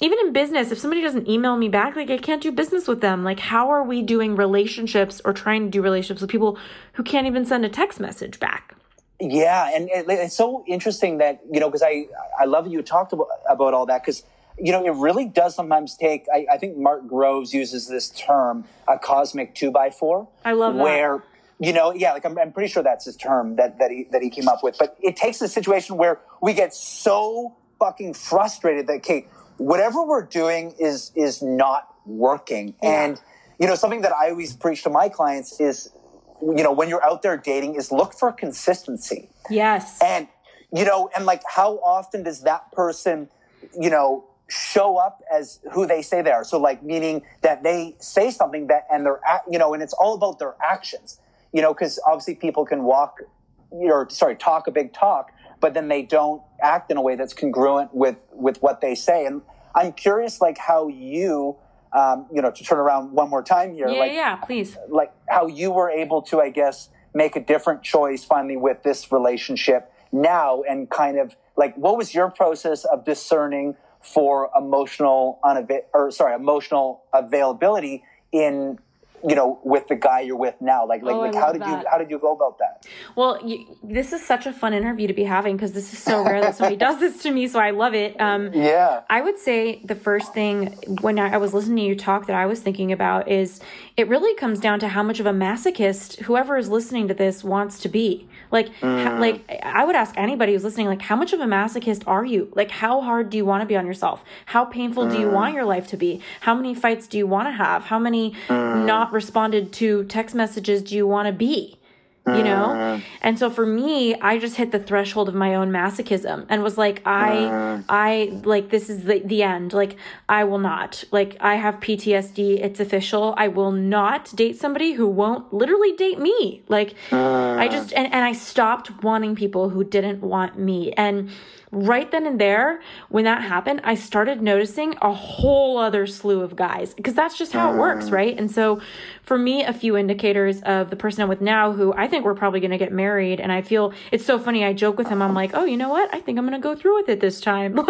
even in business, if somebody doesn't email me back, like I can't do business with them. Like, how are we doing relationships or trying to do relationships with people who can't even send a text message back? Yeah, and it, it's so interesting that you know because I I love you talked about about all that because you know it really does sometimes take. I, I, think Mark Groves uses this term a cosmic two by four. I love that. Where you know, yeah, like I'm, I'm pretty sure that's his term that that he that he came up with. But it takes a situation where we get so fucking frustrated that Kate, whatever we're doing is is not working, yeah. and you know something that I always preach to my clients is you know, when you're out there dating is look for consistency. Yes. And, you know, and like how often does that person you know, show up as who they say they are. So like meaning that they say something that and they're you know, and it's all about their actions. You know, because obviously people can walk you or sorry, talk a big talk, but then they don't act in a way that's congruent with with what they say. And I'm curious, like how you, um, you know, to turn around one more time here, yeah, like, yeah, please, like how you were able to, I guess, make a different choice finally with this relationship now, and kind of like what was your process of discerning for emotional unavail or sorry emotional availability in you know with the guy you're with now like like, Oh, like how did that. you how did you go about that Well, you, this is such a fun interview to be having because this is so rare that somebody does this to me, so I love it. Um, yeah I would say the first thing when I, I was listening to you talk that I was thinking about is it really comes down to how much of a masochist whoever is listening to this wants to be. Like, ha- mm. like I would ask anybody who's listening, like, how much of a masochist are you? Like, how hard do you want to be on yourself? How painful do you mm. want your life to be? How many fights do you want to have? How many mm. not responded to text messages do you want to be? You know? Uh. And so for me i just hit the threshold of my own masochism and was like i uh. i like this is the, the end. Like i will not. Like i have ptsd it's official. I will not date somebody who won't literally date me. Like i uh. just and, and i stopped wanting people who didn't want me. And right then and there when that happened i started noticing a whole other slew of guys because that's just how it works mm. right? And so for me a few indicators of the person i'm with now who i think we're probably going to get married and i feel it's so funny i joke with him i'm like oh you know what? I think i'm going to go through with it this time.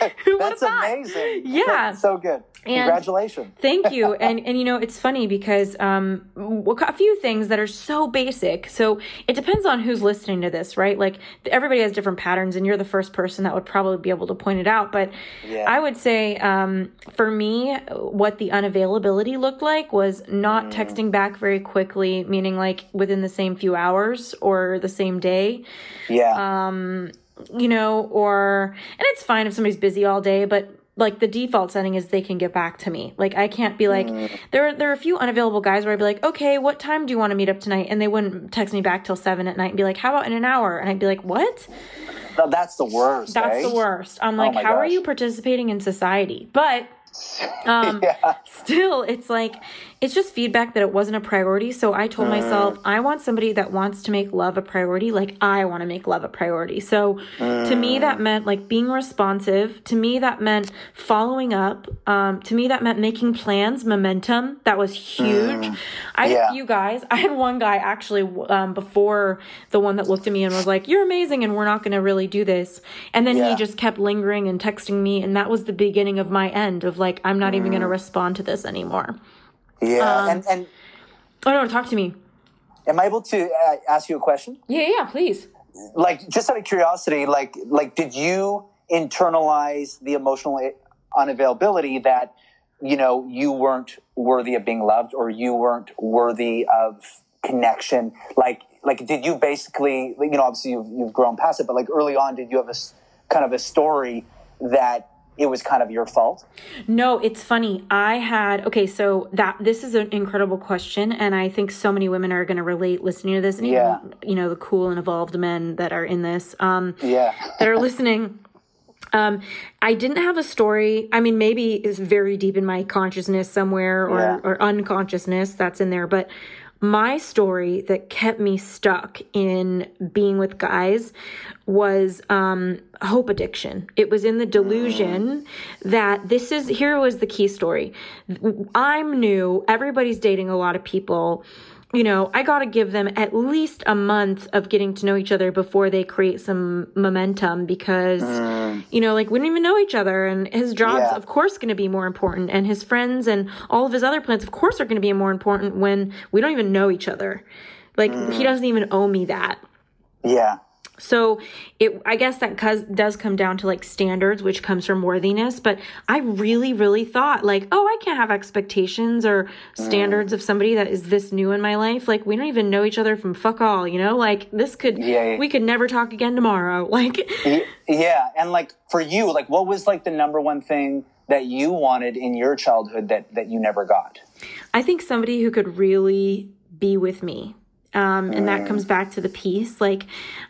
Like who would have that's thought? amazing. Yeah. That's so good And- congratulations Thank you. And and you know, it's funny because um a few things that are so basic. So it depends on who's listening to this, right? Like everybody has different patterns and you're the first person that would probably be able to point it out, but Yeah. I would say um for me what the unavailability looked like was not Mm. texting back very quickly, meaning like within the same few hours or the same day yeah um, you know, or and it's fine if somebody's busy all day, but like the default setting is they can get back to me. Like I can't be like there. There are a few unavailable guys where I'd be like, okay, what time do you want to meet up tonight? And they wouldn't text me back till seven at night and be like, how about in an hour? And I'd be like, what? No, that's the worst That's eh? the worst. I'm like, my how are you participating in society? But um, yeah still it's like it's just feedback that it wasn't a priority. So i told myself i want somebody that wants to make love a priority like i want to make love a priority. So to me that meant like being responsive. To me that meant following up. Um, to me that meant making plans momentum. That was huge. I had Yeah. a few guys. I had one guy actually um, before the one that looked at me and was like you're amazing and we're not going to really do this. And then Yeah. he just kept lingering and texting me and that was the beginning of my end of like i'm not even going to respond to this anymore yeah Um, and and oh no talk to me. Am i able to uh, ask you a question? Yeah yeah please. Like just out of curiosity like like did you internalize the emotional unavailability that you know you weren't worthy of being loved or you weren't worthy of connection? Like like did you basically you know obviously you've, you've grown past it but like early on did you have a kind of a story that it was kind of your fault no it's funny i had okay so that this is an incredible question and i think so many women are going to relate listening to this and Yeah. even you know the cool and evolved men that are in this um yeah that are listening um i didn't have a story i mean maybe it's very deep in my consciousness somewhere or, Yeah. or unconsciousness that's in there but my story that kept me stuck in being with guys was um hope addiction. It was in the delusion that this is here was the key story. I'm new. Everybody's dating a lot of people you know, I got to give them at least a month of getting to know each other before they create some momentum because, mm. you know, like we don't even know each other. And his job's, Yeah. of course, going to be more important. And his friends and all of his other plans, of course, are going to be more important when we don't even know each other. Like, he mm. doesn't even owe me that. yeah So it, I guess that does come down to like standards, which comes from worthiness. But I really, really thought like, oh, I can't have expectations or standards of somebody that is this new in my life. Like we don't even know each other from fuck all, you know. Like this could, Yeah, yeah. we could never talk again tomorrow. Like, yeah and like for you like what was like the number one thing that you wanted in your childhood that that you never got I think somebody who could really be with me Um, and that comes back to the piece. Like,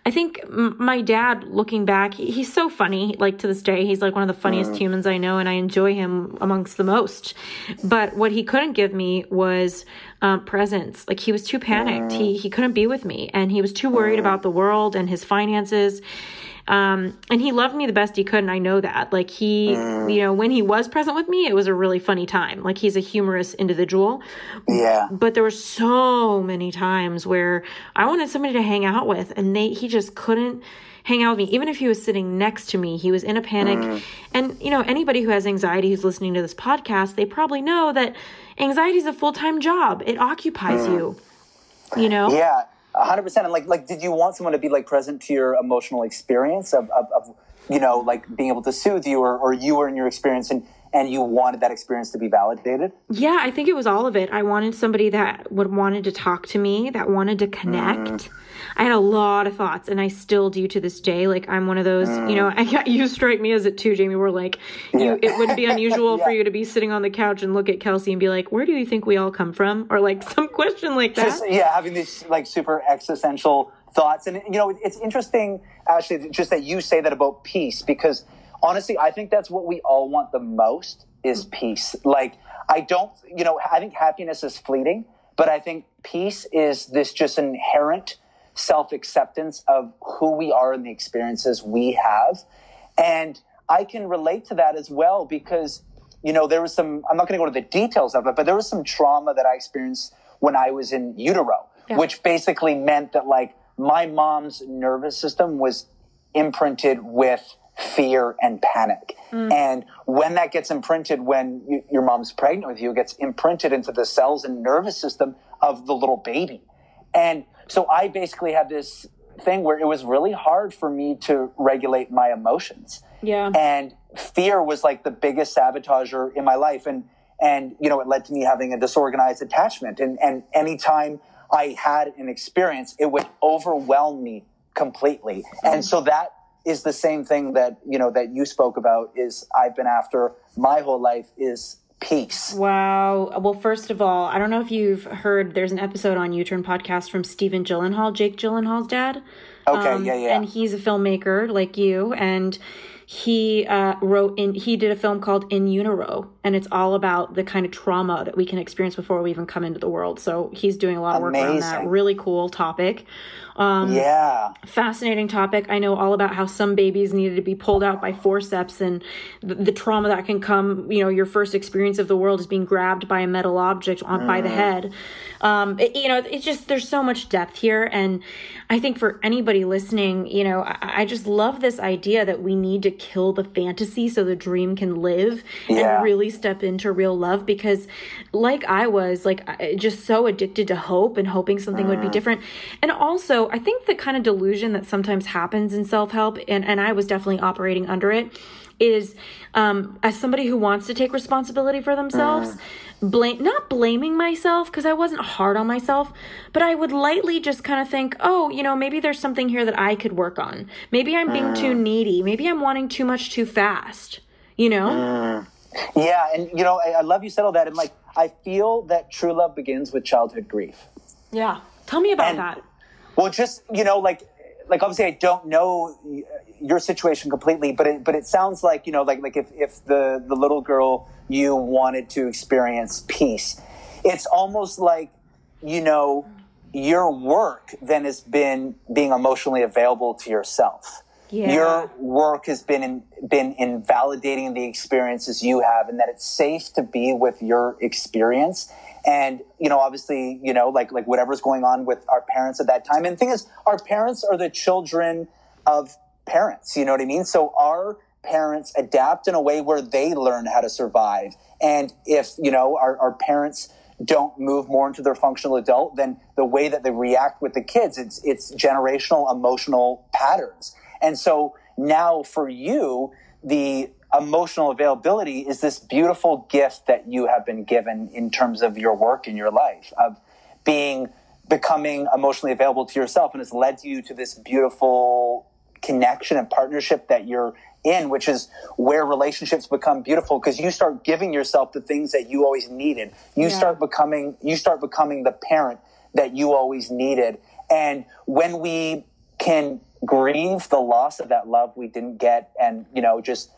I think m- my dad, looking back, he- he's so funny. Like, to this day, he's like one of the funniest humans I know, and I enjoy him amongst the most. But what he couldn't give me was um, presence. Like, he was too panicked. He, he couldn't be with me, and he was too worried about the world and his finances. Um, and he loved me the best he could, and I know that. Like he, mm. you know, when he was present with me, it was a really funny time. Like he's a humorous individual. Yeah. But there were so many times where I wanted somebody to hang out with, and they he just couldn't hang out with me. Even if he was sitting next to me, he was in a panic. Mm. And you know, anybody who has anxiety who's listening to this podcast, they probably know that anxiety is a full time job. It occupies mm. you. You know. Yeah, hundred percent. And like, like, did you want someone to be like present to your emotional experience of, of, of you know, like being able to soothe you, or, or you were in your experience and and you wanted that experience to be validated? Yeah, I think it was all of it. I wanted somebody that would wanted to talk to me, that wanted to mm-hmm. connect. I had a lot of thoughts, and I still do to this day. Like I'm one of those, you know. I, you strike me as it too, Jamie. We're like, you. It wouldn't be unusual for you to be sitting on the couch and look at Kelsey and be like, "Where do you think we all come from?" Or like some question like that. Just, yeah, having these like super existential thoughts, and you know, it's interesting actually just that you say that about peace because honestly, I think that's what we all want the most is peace. Like, I don't, you know, I think happiness is fleeting, but I think peace is this just inherent self acceptance of who we are and the experiences we have. And I can relate to that as well because, you know, there was some, I'm not going to go to the details of it, but there was some trauma that I experienced when I was in utero, which basically meant that like my mom's nervous system was imprinted with fear and panic. Mm. And when that gets imprinted, when you, your mom's pregnant with you, it gets imprinted into the cells and nervous system of the little baby. And so I basically had this thing where it was really hard for me to regulate my emotions. Yeah. And fear was like the biggest sabotager in my life. And, and, you know, it led to me having a disorganized attachment. And, and anytime I had an experience, it would overwhelm me completely. And so that is the same thing that, you know, that you spoke about is I've been after my whole life is peace. Wow. Well, first of all, I don't know if you've heard. There's an episode on U-Turn podcast from Stephen Gyllenhaal, Jake Gyllenhaal's dad. Okay, yeah, um, yeah. And he's a filmmaker like you, and he uh, wrote in. He did a film called In Utero, and it's all about the kind of trauma that we can experience before we even come into the world. So he's doing a lot of work around that. Really cool topic. Um, yeah. fascinating topic. I know all about how some babies needed to be pulled out by forceps and the, the trauma that can come. You know, your first experience of the world is being grabbed by a metal object on, by the head. Um, it- you know, it's just there's so much depth here, and I think for anybody listening, you know, I, I just love this idea that we need to kill the fantasy so the dream can live Yeah. and really step into real love because, like I was, like I- just so addicted to hope and hoping something would be mm. different, and also I think the kind of delusion that sometimes happens in self help, and, and I was definitely operating under it, is um, as somebody who wants to take responsibility for themselves, uh-huh. blame not blaming myself because I wasn't hard on myself, but I would lightly just kind of think, oh, you know, maybe there's something here that I could work on. Maybe I'm being too uh-huh. needy. Maybe I'm wanting too much too fast. You know? Mm. Yeah, and you know, I, I love you said all that, and like I feel that true love begins with childhood grief. Yeah. Tell me about And- that. Well, just you know, like like obviously I don't know your situation completely, but it but it sounds like you know, like like if if the the little girl you wanted to experience peace, it's almost like you know your work then has been being emotionally available to yourself. Yeah. Your work has been in, been in validating the experiences you have, and that it's safe to be with your experience. And you know, obviously, you know, like like whatever's going on with our parents at that time. And the thing is, our parents are the children of parents. You know what I mean? So our parents adapt in a way where they learn how to survive. And if you know our, our parents don't move more into their functional adult, then the way that they react with the kids, it's it's generational emotional patterns. And so now for you, the emotional availability is this beautiful gift that you have been given in terms of your work in your life of being becoming emotionally available to yourself and has led you to this beautiful connection and partnership that you're in which is where relationships become beautiful because you start giving yourself the things that you always needed you Yeah. start becoming you start becoming the parent that you always needed. And when we can grieve the loss of that love we didn't get and, you know, just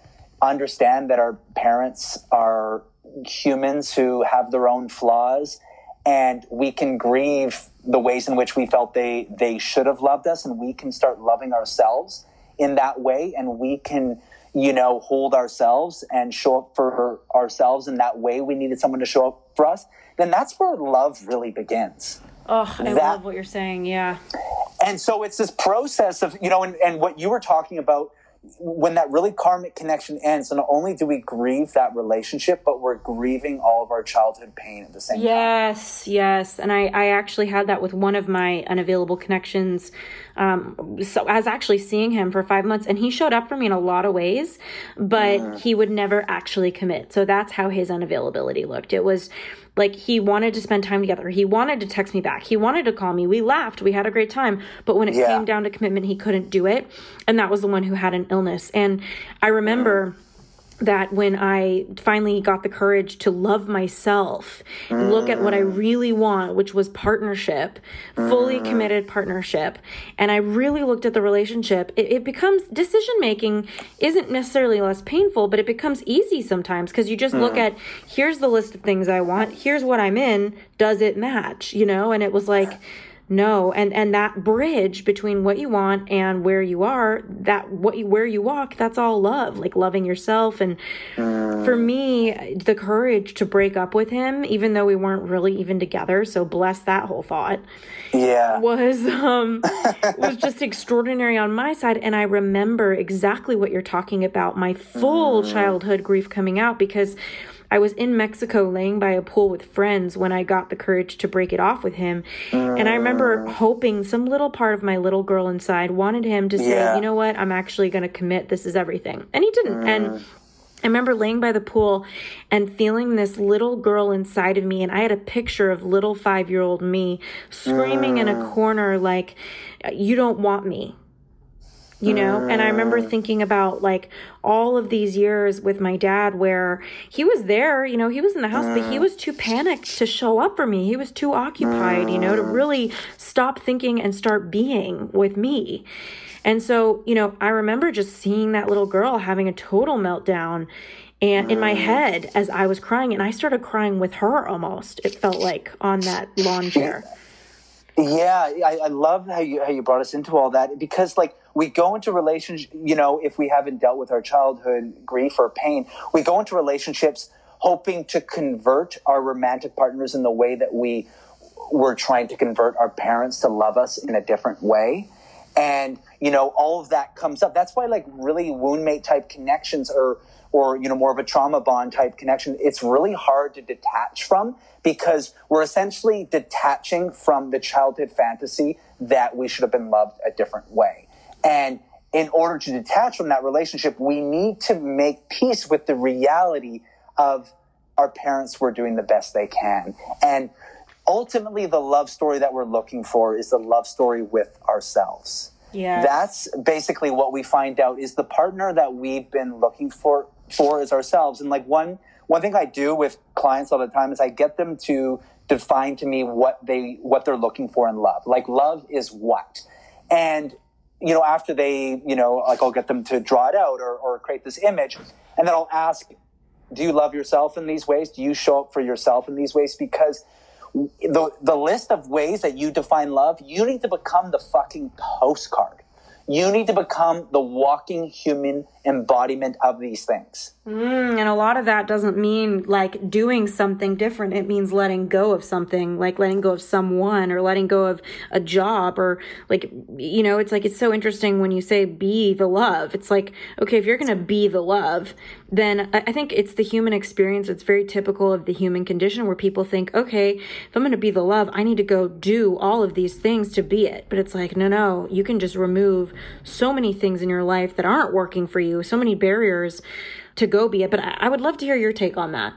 understand that our parents are humans who have their own flaws and we can grieve the ways in which we felt they they should have loved us and we can start loving ourselves in that way and we can you know hold ourselves and show up for ourselves in that way we needed someone to show up for us then that's where love really begins. Oh i that, love what you're saying yeah. And so it's this process of you know and, and what you were talking about when that really karmic connection ends, not only do we grieve that relationship, but we're grieving all of our childhood pain at the same yes, time. Yes, yes. And I, I actually had that with one of my unavailable connections. Um, so I was actually seeing him for five months and he showed up for me in a lot of ways, but mm. he would never actually commit. So that's how his unavailability looked. It was like he wanted to spend time together. He wanted to text me back. He wanted to call me. We laughed. We had a great time. But when it yeah. came down to commitment, he couldn't do it. And that was the one who had an illness. And I remember. Mm that when I finally got the courage to love myself, mm. look at what I mm. really want, which was partnership, mm. fully committed partnership, and I really looked at the relationship, it, it becomes decision making isn't necessarily less painful, but it becomes easy sometimes because you just mm. look at here's the list of things I want, here's what I'm in, does it match, you know? And it was like, no and and that bridge between what you want and where you are that what you where you walk that's all love like loving yourself and mm. for me the courage to break up with him even though we weren't really even together so bless that whole thought yeah was um was just extraordinary on my side and i remember exactly what you're talking about my full mm. childhood grief coming out because I was in Mexico laying by a pool with friends when I got the courage to break it off with him. And I remember mm. hoping some little part of my little girl inside wanted him to say, yeah. you know what, I'm actually going to commit. This is everything. And he didn't. Mm. And I remember laying by the pool and feeling this little girl inside of me, and I had a picture of little five year old me screaming mm. in a mm. corner, like, You don't want me you know and i remember mm. thinking about like all of these years with my dad where he was there you know he was in the house but he mm. was too panicked to show up for me he was too occupied you know to mm. really stop thinking and start being with me and so you know i remember just seeing that little girl having a total meltdown and in my head as i was crying and i started crying with her almost it felt like on that lawn chair yeah I, I love how you how you brought us into all that because like we go into relationships, you know, if we haven't dealt with our childhood grief or pain, we go into relationships hoping to convert our romantic partners in the way that we were trying to convert our parents to love us in a different way. And, you know, all of that comes up. That's why like really wound mate type connections or, or, you know, more of a trauma bond type connection, it's really hard to detach from because we're essentially detaching from the childhood fantasy that we should have been loved a different way. And in order to detach from that relationship, we need to make peace with the reality of our parents were doing the best they can. And ultimately, the love story that we're looking for is the love story with ourselves. Yeah. That's basically what we find out is the partner that we've been looking for for is ourselves. And like one one thing I do with clients all the time is I get them to define to me what they what they're looking for in love. Like love is what? And you know, after they, you know, like I'll get them to draw it out or, or create this image, and then I'll ask, do you love yourself in these ways? Do you show up for yourself in these ways? Because the the list of ways that you define love, you need to become the fucking postcard. You need to become the walking human embodiment of these things. Mm, and a lot of that doesn't mean like doing something different. It means letting go of something, like letting go of someone or letting go of a job or like, you know, it's like, it's so interesting when you say be the love. It's like, okay, if you're going to be the love, then I think it's the human experience. It's very typical of the human condition where people think, okay, if I'm going to be the love, I need to go do all of these things to be it. But it's like, no, no, you can just remove so many things in your life that aren't working for you, so many barriers to go be it. But I, would love to hear your take on that.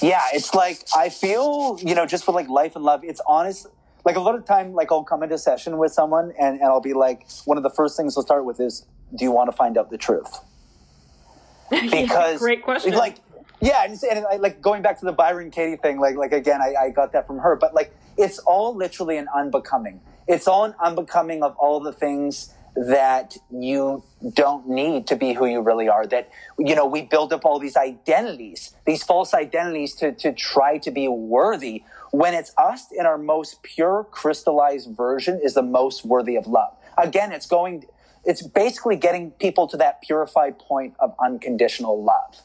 Yeah, it's like I feel, you know, just for like life and love, it's honest. Like a lot of time, like I'll come into session with someone and, and I'll be like, one of the first things we'll start with is, do you want to find out the truth? Because yeah, great question. Like, Yeah, and, and I, like going back to the Byron Katie thing, like like again, I, I got that from her. But like, it's all literally an unbecoming. It's all an unbecoming of all the things that you don't need to be who you really are. That, you know, we build up all these identities, these false identities to, to try to be worthy when it's us in our most pure crystallized version is the most worthy of love. Again, it's going, it's basically getting people to that purified point of unconditional love.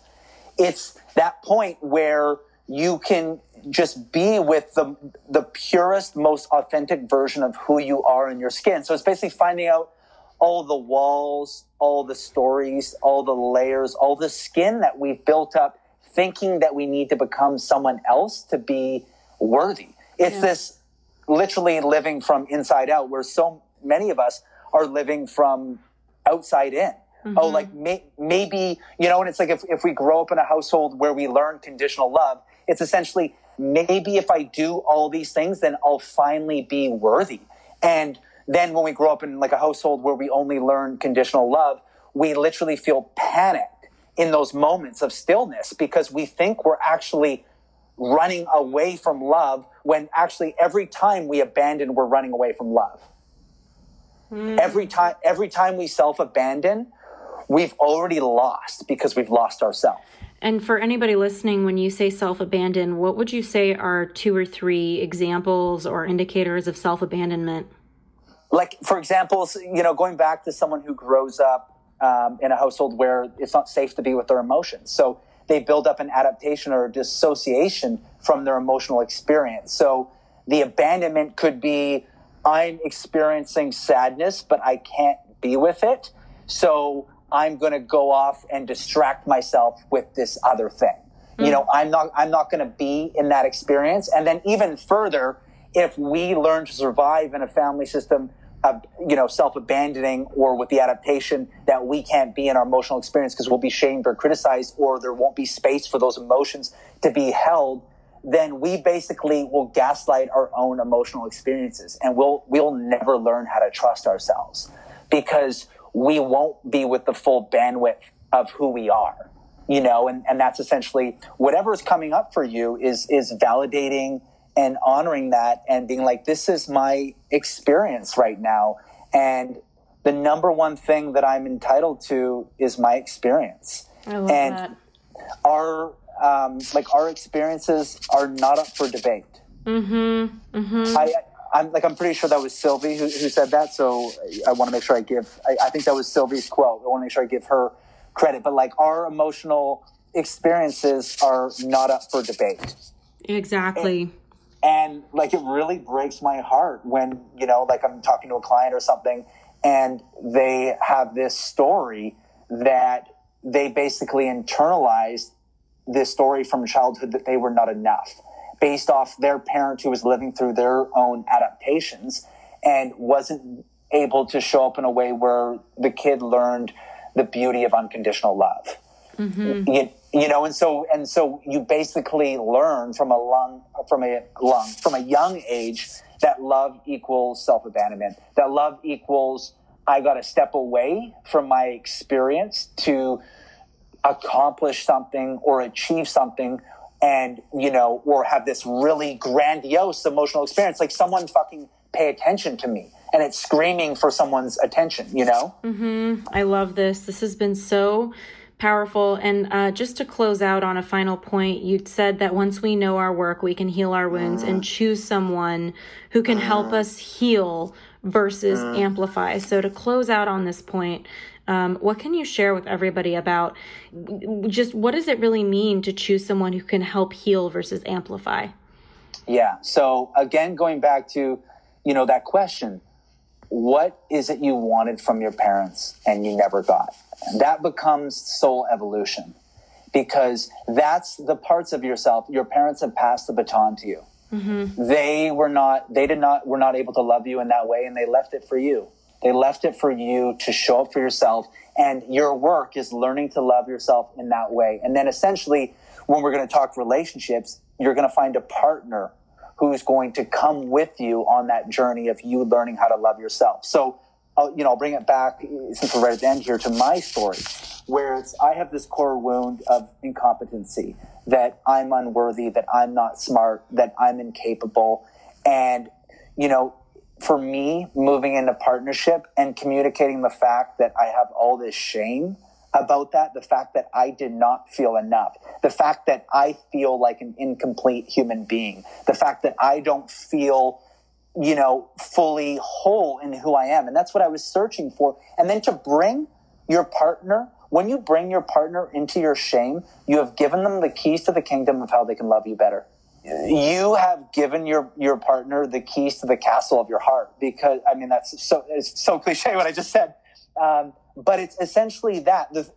It's that point where you can just be with the the purest, most authentic version of who you are in your skin. So it's basically finding out all the walls, all the stories, all the layers, all the skin that we've built up thinking that we need to become someone else to be worthy. It's yeah. this literally living from inside out where so many of us are living from outside in. Oh, mm-hmm. Oh, like may, maybe, you know, and it's like if, if we grow up in a household where we learn conditional love, it's essentially maybe if I do all these things, then I'll finally be worthy. And then when we grow up in like a household where we only learn conditional love, we literally feel panicked in those moments of stillness because we think we're actually running away from love when actually every time we abandon, we're running away from love. Mm. Every time, every time we self abandon, we've already lost because we've lost ourselves. And for anybody listening, when you say self abandon, what would you say are two or three examples or indicators of self abandonment? Like, for example, you know, going back to someone who grows up um, in a household where it's not safe to be with their emotions. So they build up an adaptation or a dissociation from their emotional experience. So the abandonment could be I'm experiencing sadness, but I can't be with it. So I'm going to go off and distract myself with this other thing. Mm. You know, I'm not, I'm not going to be in that experience. And then even further, if we learn to survive in a family system you know, self-abandoning or with the adaptation that we can't be in our emotional experience because we'll be shamed or criticized or there won't be space for those emotions to be held, then we basically will gaslight our own emotional experiences and we'll, we'll never learn how to trust ourselves because we won't be with the full bandwidth of who we are, you know, and, and that's essentially whatever is coming up for you is, is validating and honoring that and being like, this is my experience right now. And the number one thing that I'm entitled to is my experience. I love and that. Our, um, like our experiences are not up for debate. Mm-hmm. Mm-hmm. I, I'm like I'm pretty sure that was Sylvie who, who said that. So I want to make sure I give. I, I think that was Sylvie's quote. I want to make sure I give her credit. But like our emotional experiences are not up for debate. Exactly. And, and like it really breaks my heart when you know like I'm talking to a client or something and they have this story that they basically internalized this story from childhood that they were not enough based off their parent who was living through their own adaptations and wasn't able to show up in a way where the kid learned the beauty of unconditional love. Mm-hmm. You, you, know, and so and so you basically learn from a lung from a lung from a young age that love equals self abandonment. That love equals I got to step away from my experience to accomplish something or achieve something and you know or have this really grandiose emotional experience like someone fucking pay attention to me and it's screaming for someone's attention you know mm-hmm. i love this this has been so powerful and uh, just to close out on a final point you said that once we know our work we can heal our wounds mm. and choose someone who can mm. help us heal versus mm. amplify so to close out on this point um, what can you share with everybody about just what does it really mean to choose someone who can help heal versus amplify? Yeah. So again, going back to, you know, that question, what is it you wanted from your parents and you never got? That becomes soul evolution because that's the parts of yourself your parents have passed the baton to you. Mm-hmm. They were not, they did not, were not able to love you in that way and they left it for you. They left it for you to show up for yourself. And your work is learning to love yourself in that way. And then essentially, when we're going to talk relationships, you're going to find a partner who's going to come with you on that journey of you learning how to love yourself. So I'll, you know, I'll bring it back uh, since we're right at the end here to my story, where it's I have this core wound of incompetency that I'm unworthy, that I'm not smart, that I'm incapable, and you know, for me, moving into partnership and communicating the fact that I have all this shame about that, the fact that I did not feel enough, the fact that I feel like an incomplete human being, the fact that I don't feel you know, fully whole in who I am. And that's what I was searching for. And then to bring your partner, when you bring your partner into your shame, you have given them the keys to the kingdom of how they can love you better. You have given your, your partner the keys to the castle of your heart because, I mean, that's so, it's so cliche what I just said. Um, but it's essentially that the,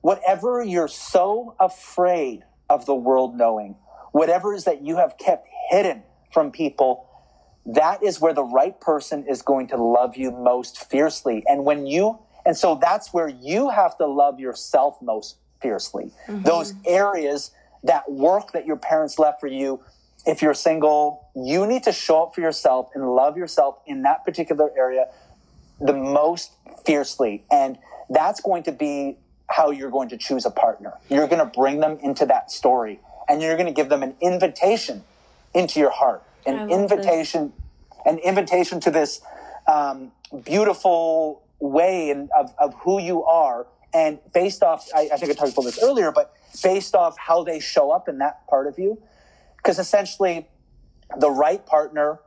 whatever you're so afraid of the world knowing, whatever is that you have kept hidden from people, that is where the right person is going to love you most fiercely. And when you, and so that's where you have to love yourself most fiercely. Mm-hmm. Those areas, that work that your parents left for you, if you're single, you need to show up for yourself and love yourself in that particular area the most fiercely. And that's going to be how you're going to choose a partner. You're going to bring them into that story and you're going to give them an invitation into your heart an invitation, this. an invitation to this um, beautiful way and of, of who you are. And based off, I, I think I talked about this earlier, but based off how they show up in that part of you, because essentially the right partner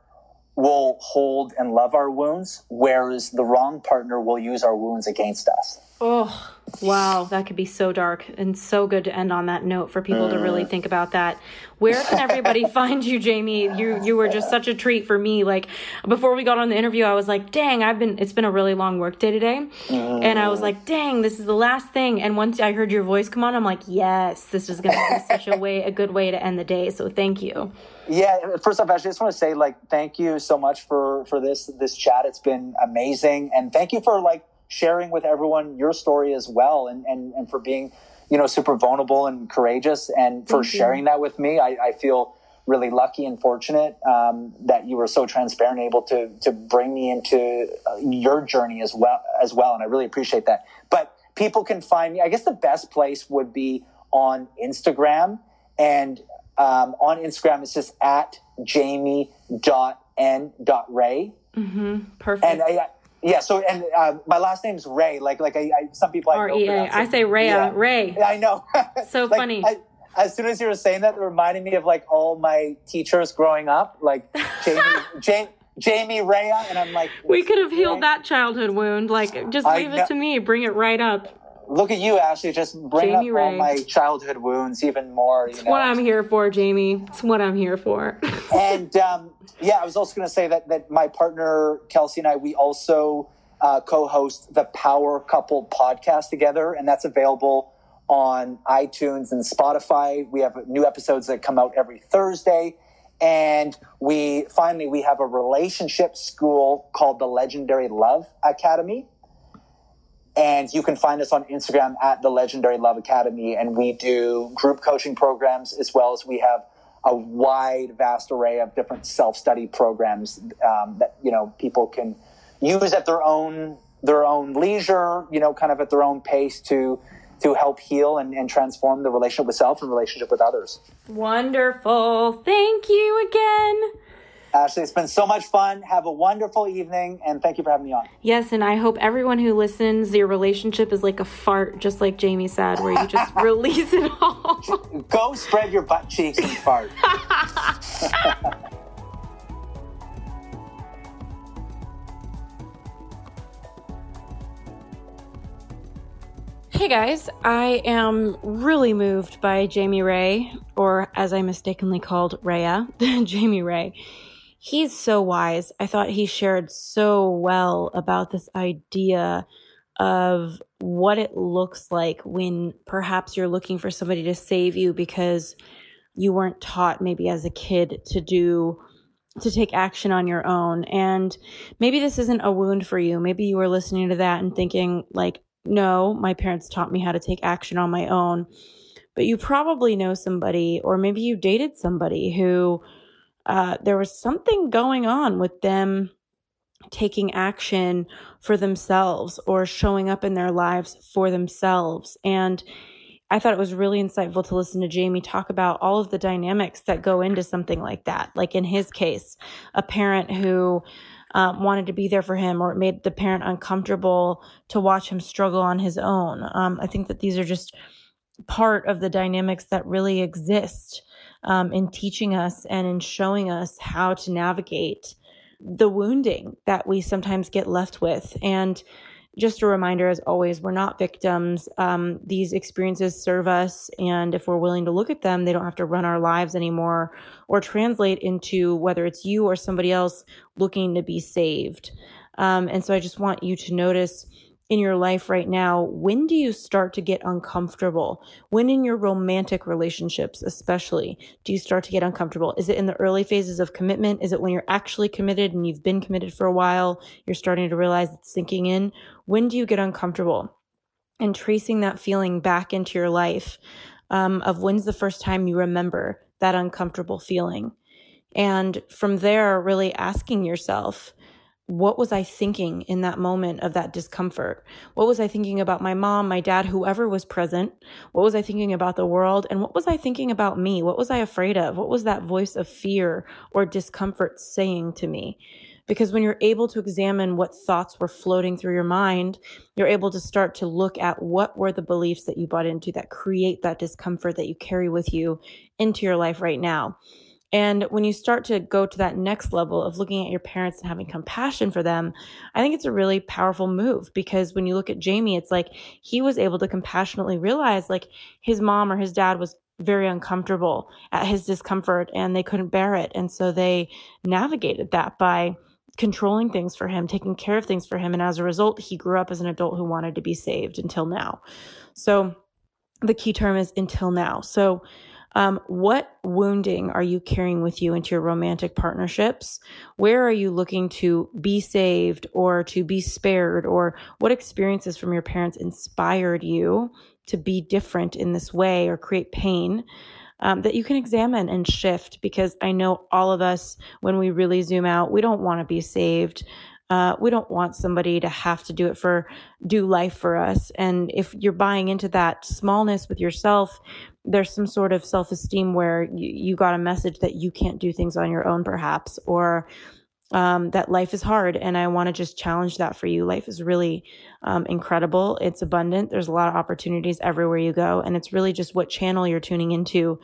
will hold and love our wounds, whereas the wrong partner will use our wounds against us. Oh, wow. That could be so dark and so good to end on that note for people mm. to really mm. think about that. Where can everybody find you, Jamie? You you were just such a treat for me. Like before we got on the interview, I was like, dang, I've been it's been a really long work day today. Mm. And I was like, dang, this is the last thing. And once I heard your voice come on, I'm like, yes, this is gonna be such a way a good way to end the day. So thank you. Yeah, first off, I just want to say like thank you so much for for this this chat. It's been amazing, and thank you for like sharing with everyone your story as well and, and, and for being, you know, super vulnerable and courageous and for Thank sharing you. that with me. I, I, feel really lucky and fortunate um, that you were so transparent, and able to, to bring me into uh, your journey as well, as well. And I really appreciate that. But people can find me, I guess the best place would be on Instagram and um, on Instagram, it's just at jamie.n.ray. Mm-hmm. Perfect. And I, yeah. So, and uh, my last name's Ray. Like, like I, I some people I, say Ray. Yeah. Ray. I know. So like, funny. I, as soon as you were saying that, it reminded me of like all my teachers growing up, like Jamie, Jamie, Jamie Rhea, and I'm like, we could have healed Ray? that childhood wound. Like, just leave it to me. Bring it right up. Look at you, Ashley, just bring Jamie up Ray. all my childhood wounds even more. It's know? what I'm here for, Jamie. It's what I'm here for. and um, yeah, I was also going to say that that my partner Kelsey and I, we also uh, co-host the Power Couple podcast together, and that's available on iTunes and Spotify. We have new episodes that come out every Thursday. And we finally we have a relationship school called the Legendary Love Academy. And you can find us on Instagram at the Legendary Love Academy. And we do group coaching programs as well as we have a wide, vast array of different self study programs um, that, you know, people can use at their own their own leisure, you know, kind of at their own pace to to help heal and, and transform the relationship with self and relationship with others. Wonderful. Thank you again. Uh, Ashley, it's been so much fun. Have a wonderful evening, and thank you for having me on. Yes, and I hope everyone who listens, your relationship is like a fart, just like Jamie said, where you just release it all. Go spread your butt cheeks and fart. Hey guys, I am really moved by Jamie Ray, or as I mistakenly called Rhea, Jamie Ray he's so wise. I thought he shared so well about this idea of what it looks like when perhaps you're looking for somebody to save you because you weren't taught maybe as a kid to do to take action on your own. And maybe this isn't a wound for you. Maybe you were listening to that and thinking like no my parents taught me how to take action on my own. But you probably know somebody or maybe you dated somebody who uh, there was something going on with them taking action for themselves or showing up in their lives for themselves. And I thought it was really insightful to listen to Jamie talk about all of the dynamics that go into something like that. Like in his case, a parent who um, wanted to be there for him or it made the parent uncomfortable to watch him struggle on his own. Um, I think that these are just part of the dynamics that really exist um, in teaching us and in showing us how to navigate the wounding that we sometimes get left with. And just a reminder, as always, we're not victims. Um, these experiences serve us, and if we're willing to look at them, they don't have to run our lives anymore or translate into whether it's you or somebody else looking to be saved. Um, and so I just want you to notice in your life right now, when do you start to get uncomfortable? When in your romantic relationships, especially, do you start to get uncomfortable? Is it in the early phases of commitment? Is it when you're actually committed and you've been committed for a while? You're starting to realize it's sinking in. When do you get uncomfortable? And tracing that feeling back into your life um, of when's the first time you remember that uncomfortable feeling. And from there, really asking yourself, what was I thinking in that moment of that discomfort? What was I thinking about my mom, my dad, whoever was present? What was I thinking about the world? And what was I thinking about me? What was I afraid of? What was that voice of fear or discomfort saying to me? Because when you're able to examine what thoughts were floating through your mind, you're able to start to look at what were the beliefs that you bought into that create that discomfort that you carry with you into your life right now. And when you start to go to that next level of looking at your parents and having compassion for them, I think it's a really powerful move because when you look at Jamie, it's like he was able to compassionately realize like his mom or his dad was very uncomfortable at his discomfort and they couldn't bear it. And so they navigated that by controlling things for him, taking care of things for him. And as a result, he grew up as an adult who wanted to be saved until now. So the key term is until now. So um, what wounding are you carrying with you into your romantic partnerships? Where are you looking to be saved or to be spared? Or what experiences from your parents inspired you to be different in this way or create pain? Um, that you can examine and shift because I know all of us, when we really zoom out, we don't want to be saved. Uh, we don't want somebody to have to do it for do life for us. And if you're buying into that smallness with yourself, there's some sort of self esteem where you, you got a message that you can't do things on your own, perhaps, or um, that life is hard. And I want to just challenge that for you. Life is really um, incredible. It's abundant. There's a lot of opportunities everywhere you go. And it's really just what channel you're tuning into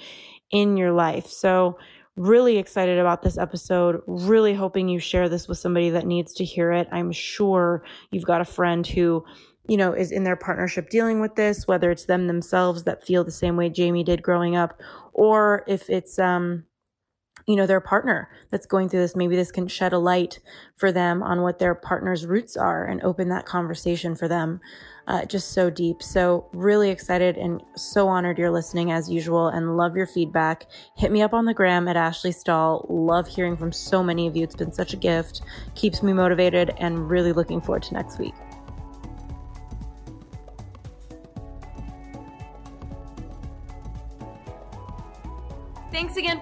in your life. So, really excited about this episode. Really hoping you share this with somebody that needs to hear it. I'm sure you've got a friend who, you know, is in their partnership dealing with this, whether it's them themselves that feel the same way Jamie did growing up, or if it's, um, you know, their partner that's going through this. Maybe this can shed a light for them on what their partner's roots are and open that conversation for them uh, just so deep. So, really excited and so honored you're listening as usual and love your feedback. Hit me up on the gram at Ashley Stahl. Love hearing from so many of you. It's been such a gift, keeps me motivated, and really looking forward to next week.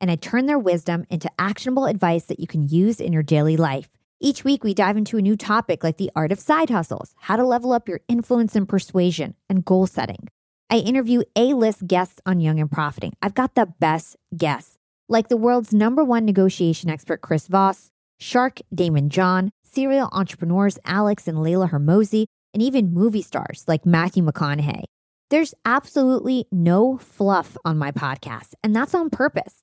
and I turn their wisdom into actionable advice that you can use in your daily life. Each week, we dive into a new topic like the art of side hustles, how to level up your influence and persuasion, and goal setting. I interview A list guests on Young and Profiting. I've got the best guests, like the world's number one negotiation expert, Chris Voss, Shark Daymond John, serial entrepreneurs Alex and Leila Hormozi, and even movie stars like Matthew McConaughey. There's absolutely no fluff on my podcast, and that's on purpose.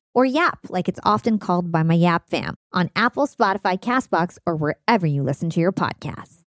or YAP, like it's often called by my YAP fam, on Apple, Spotify, Castbox, or wherever you listen to your podcasts.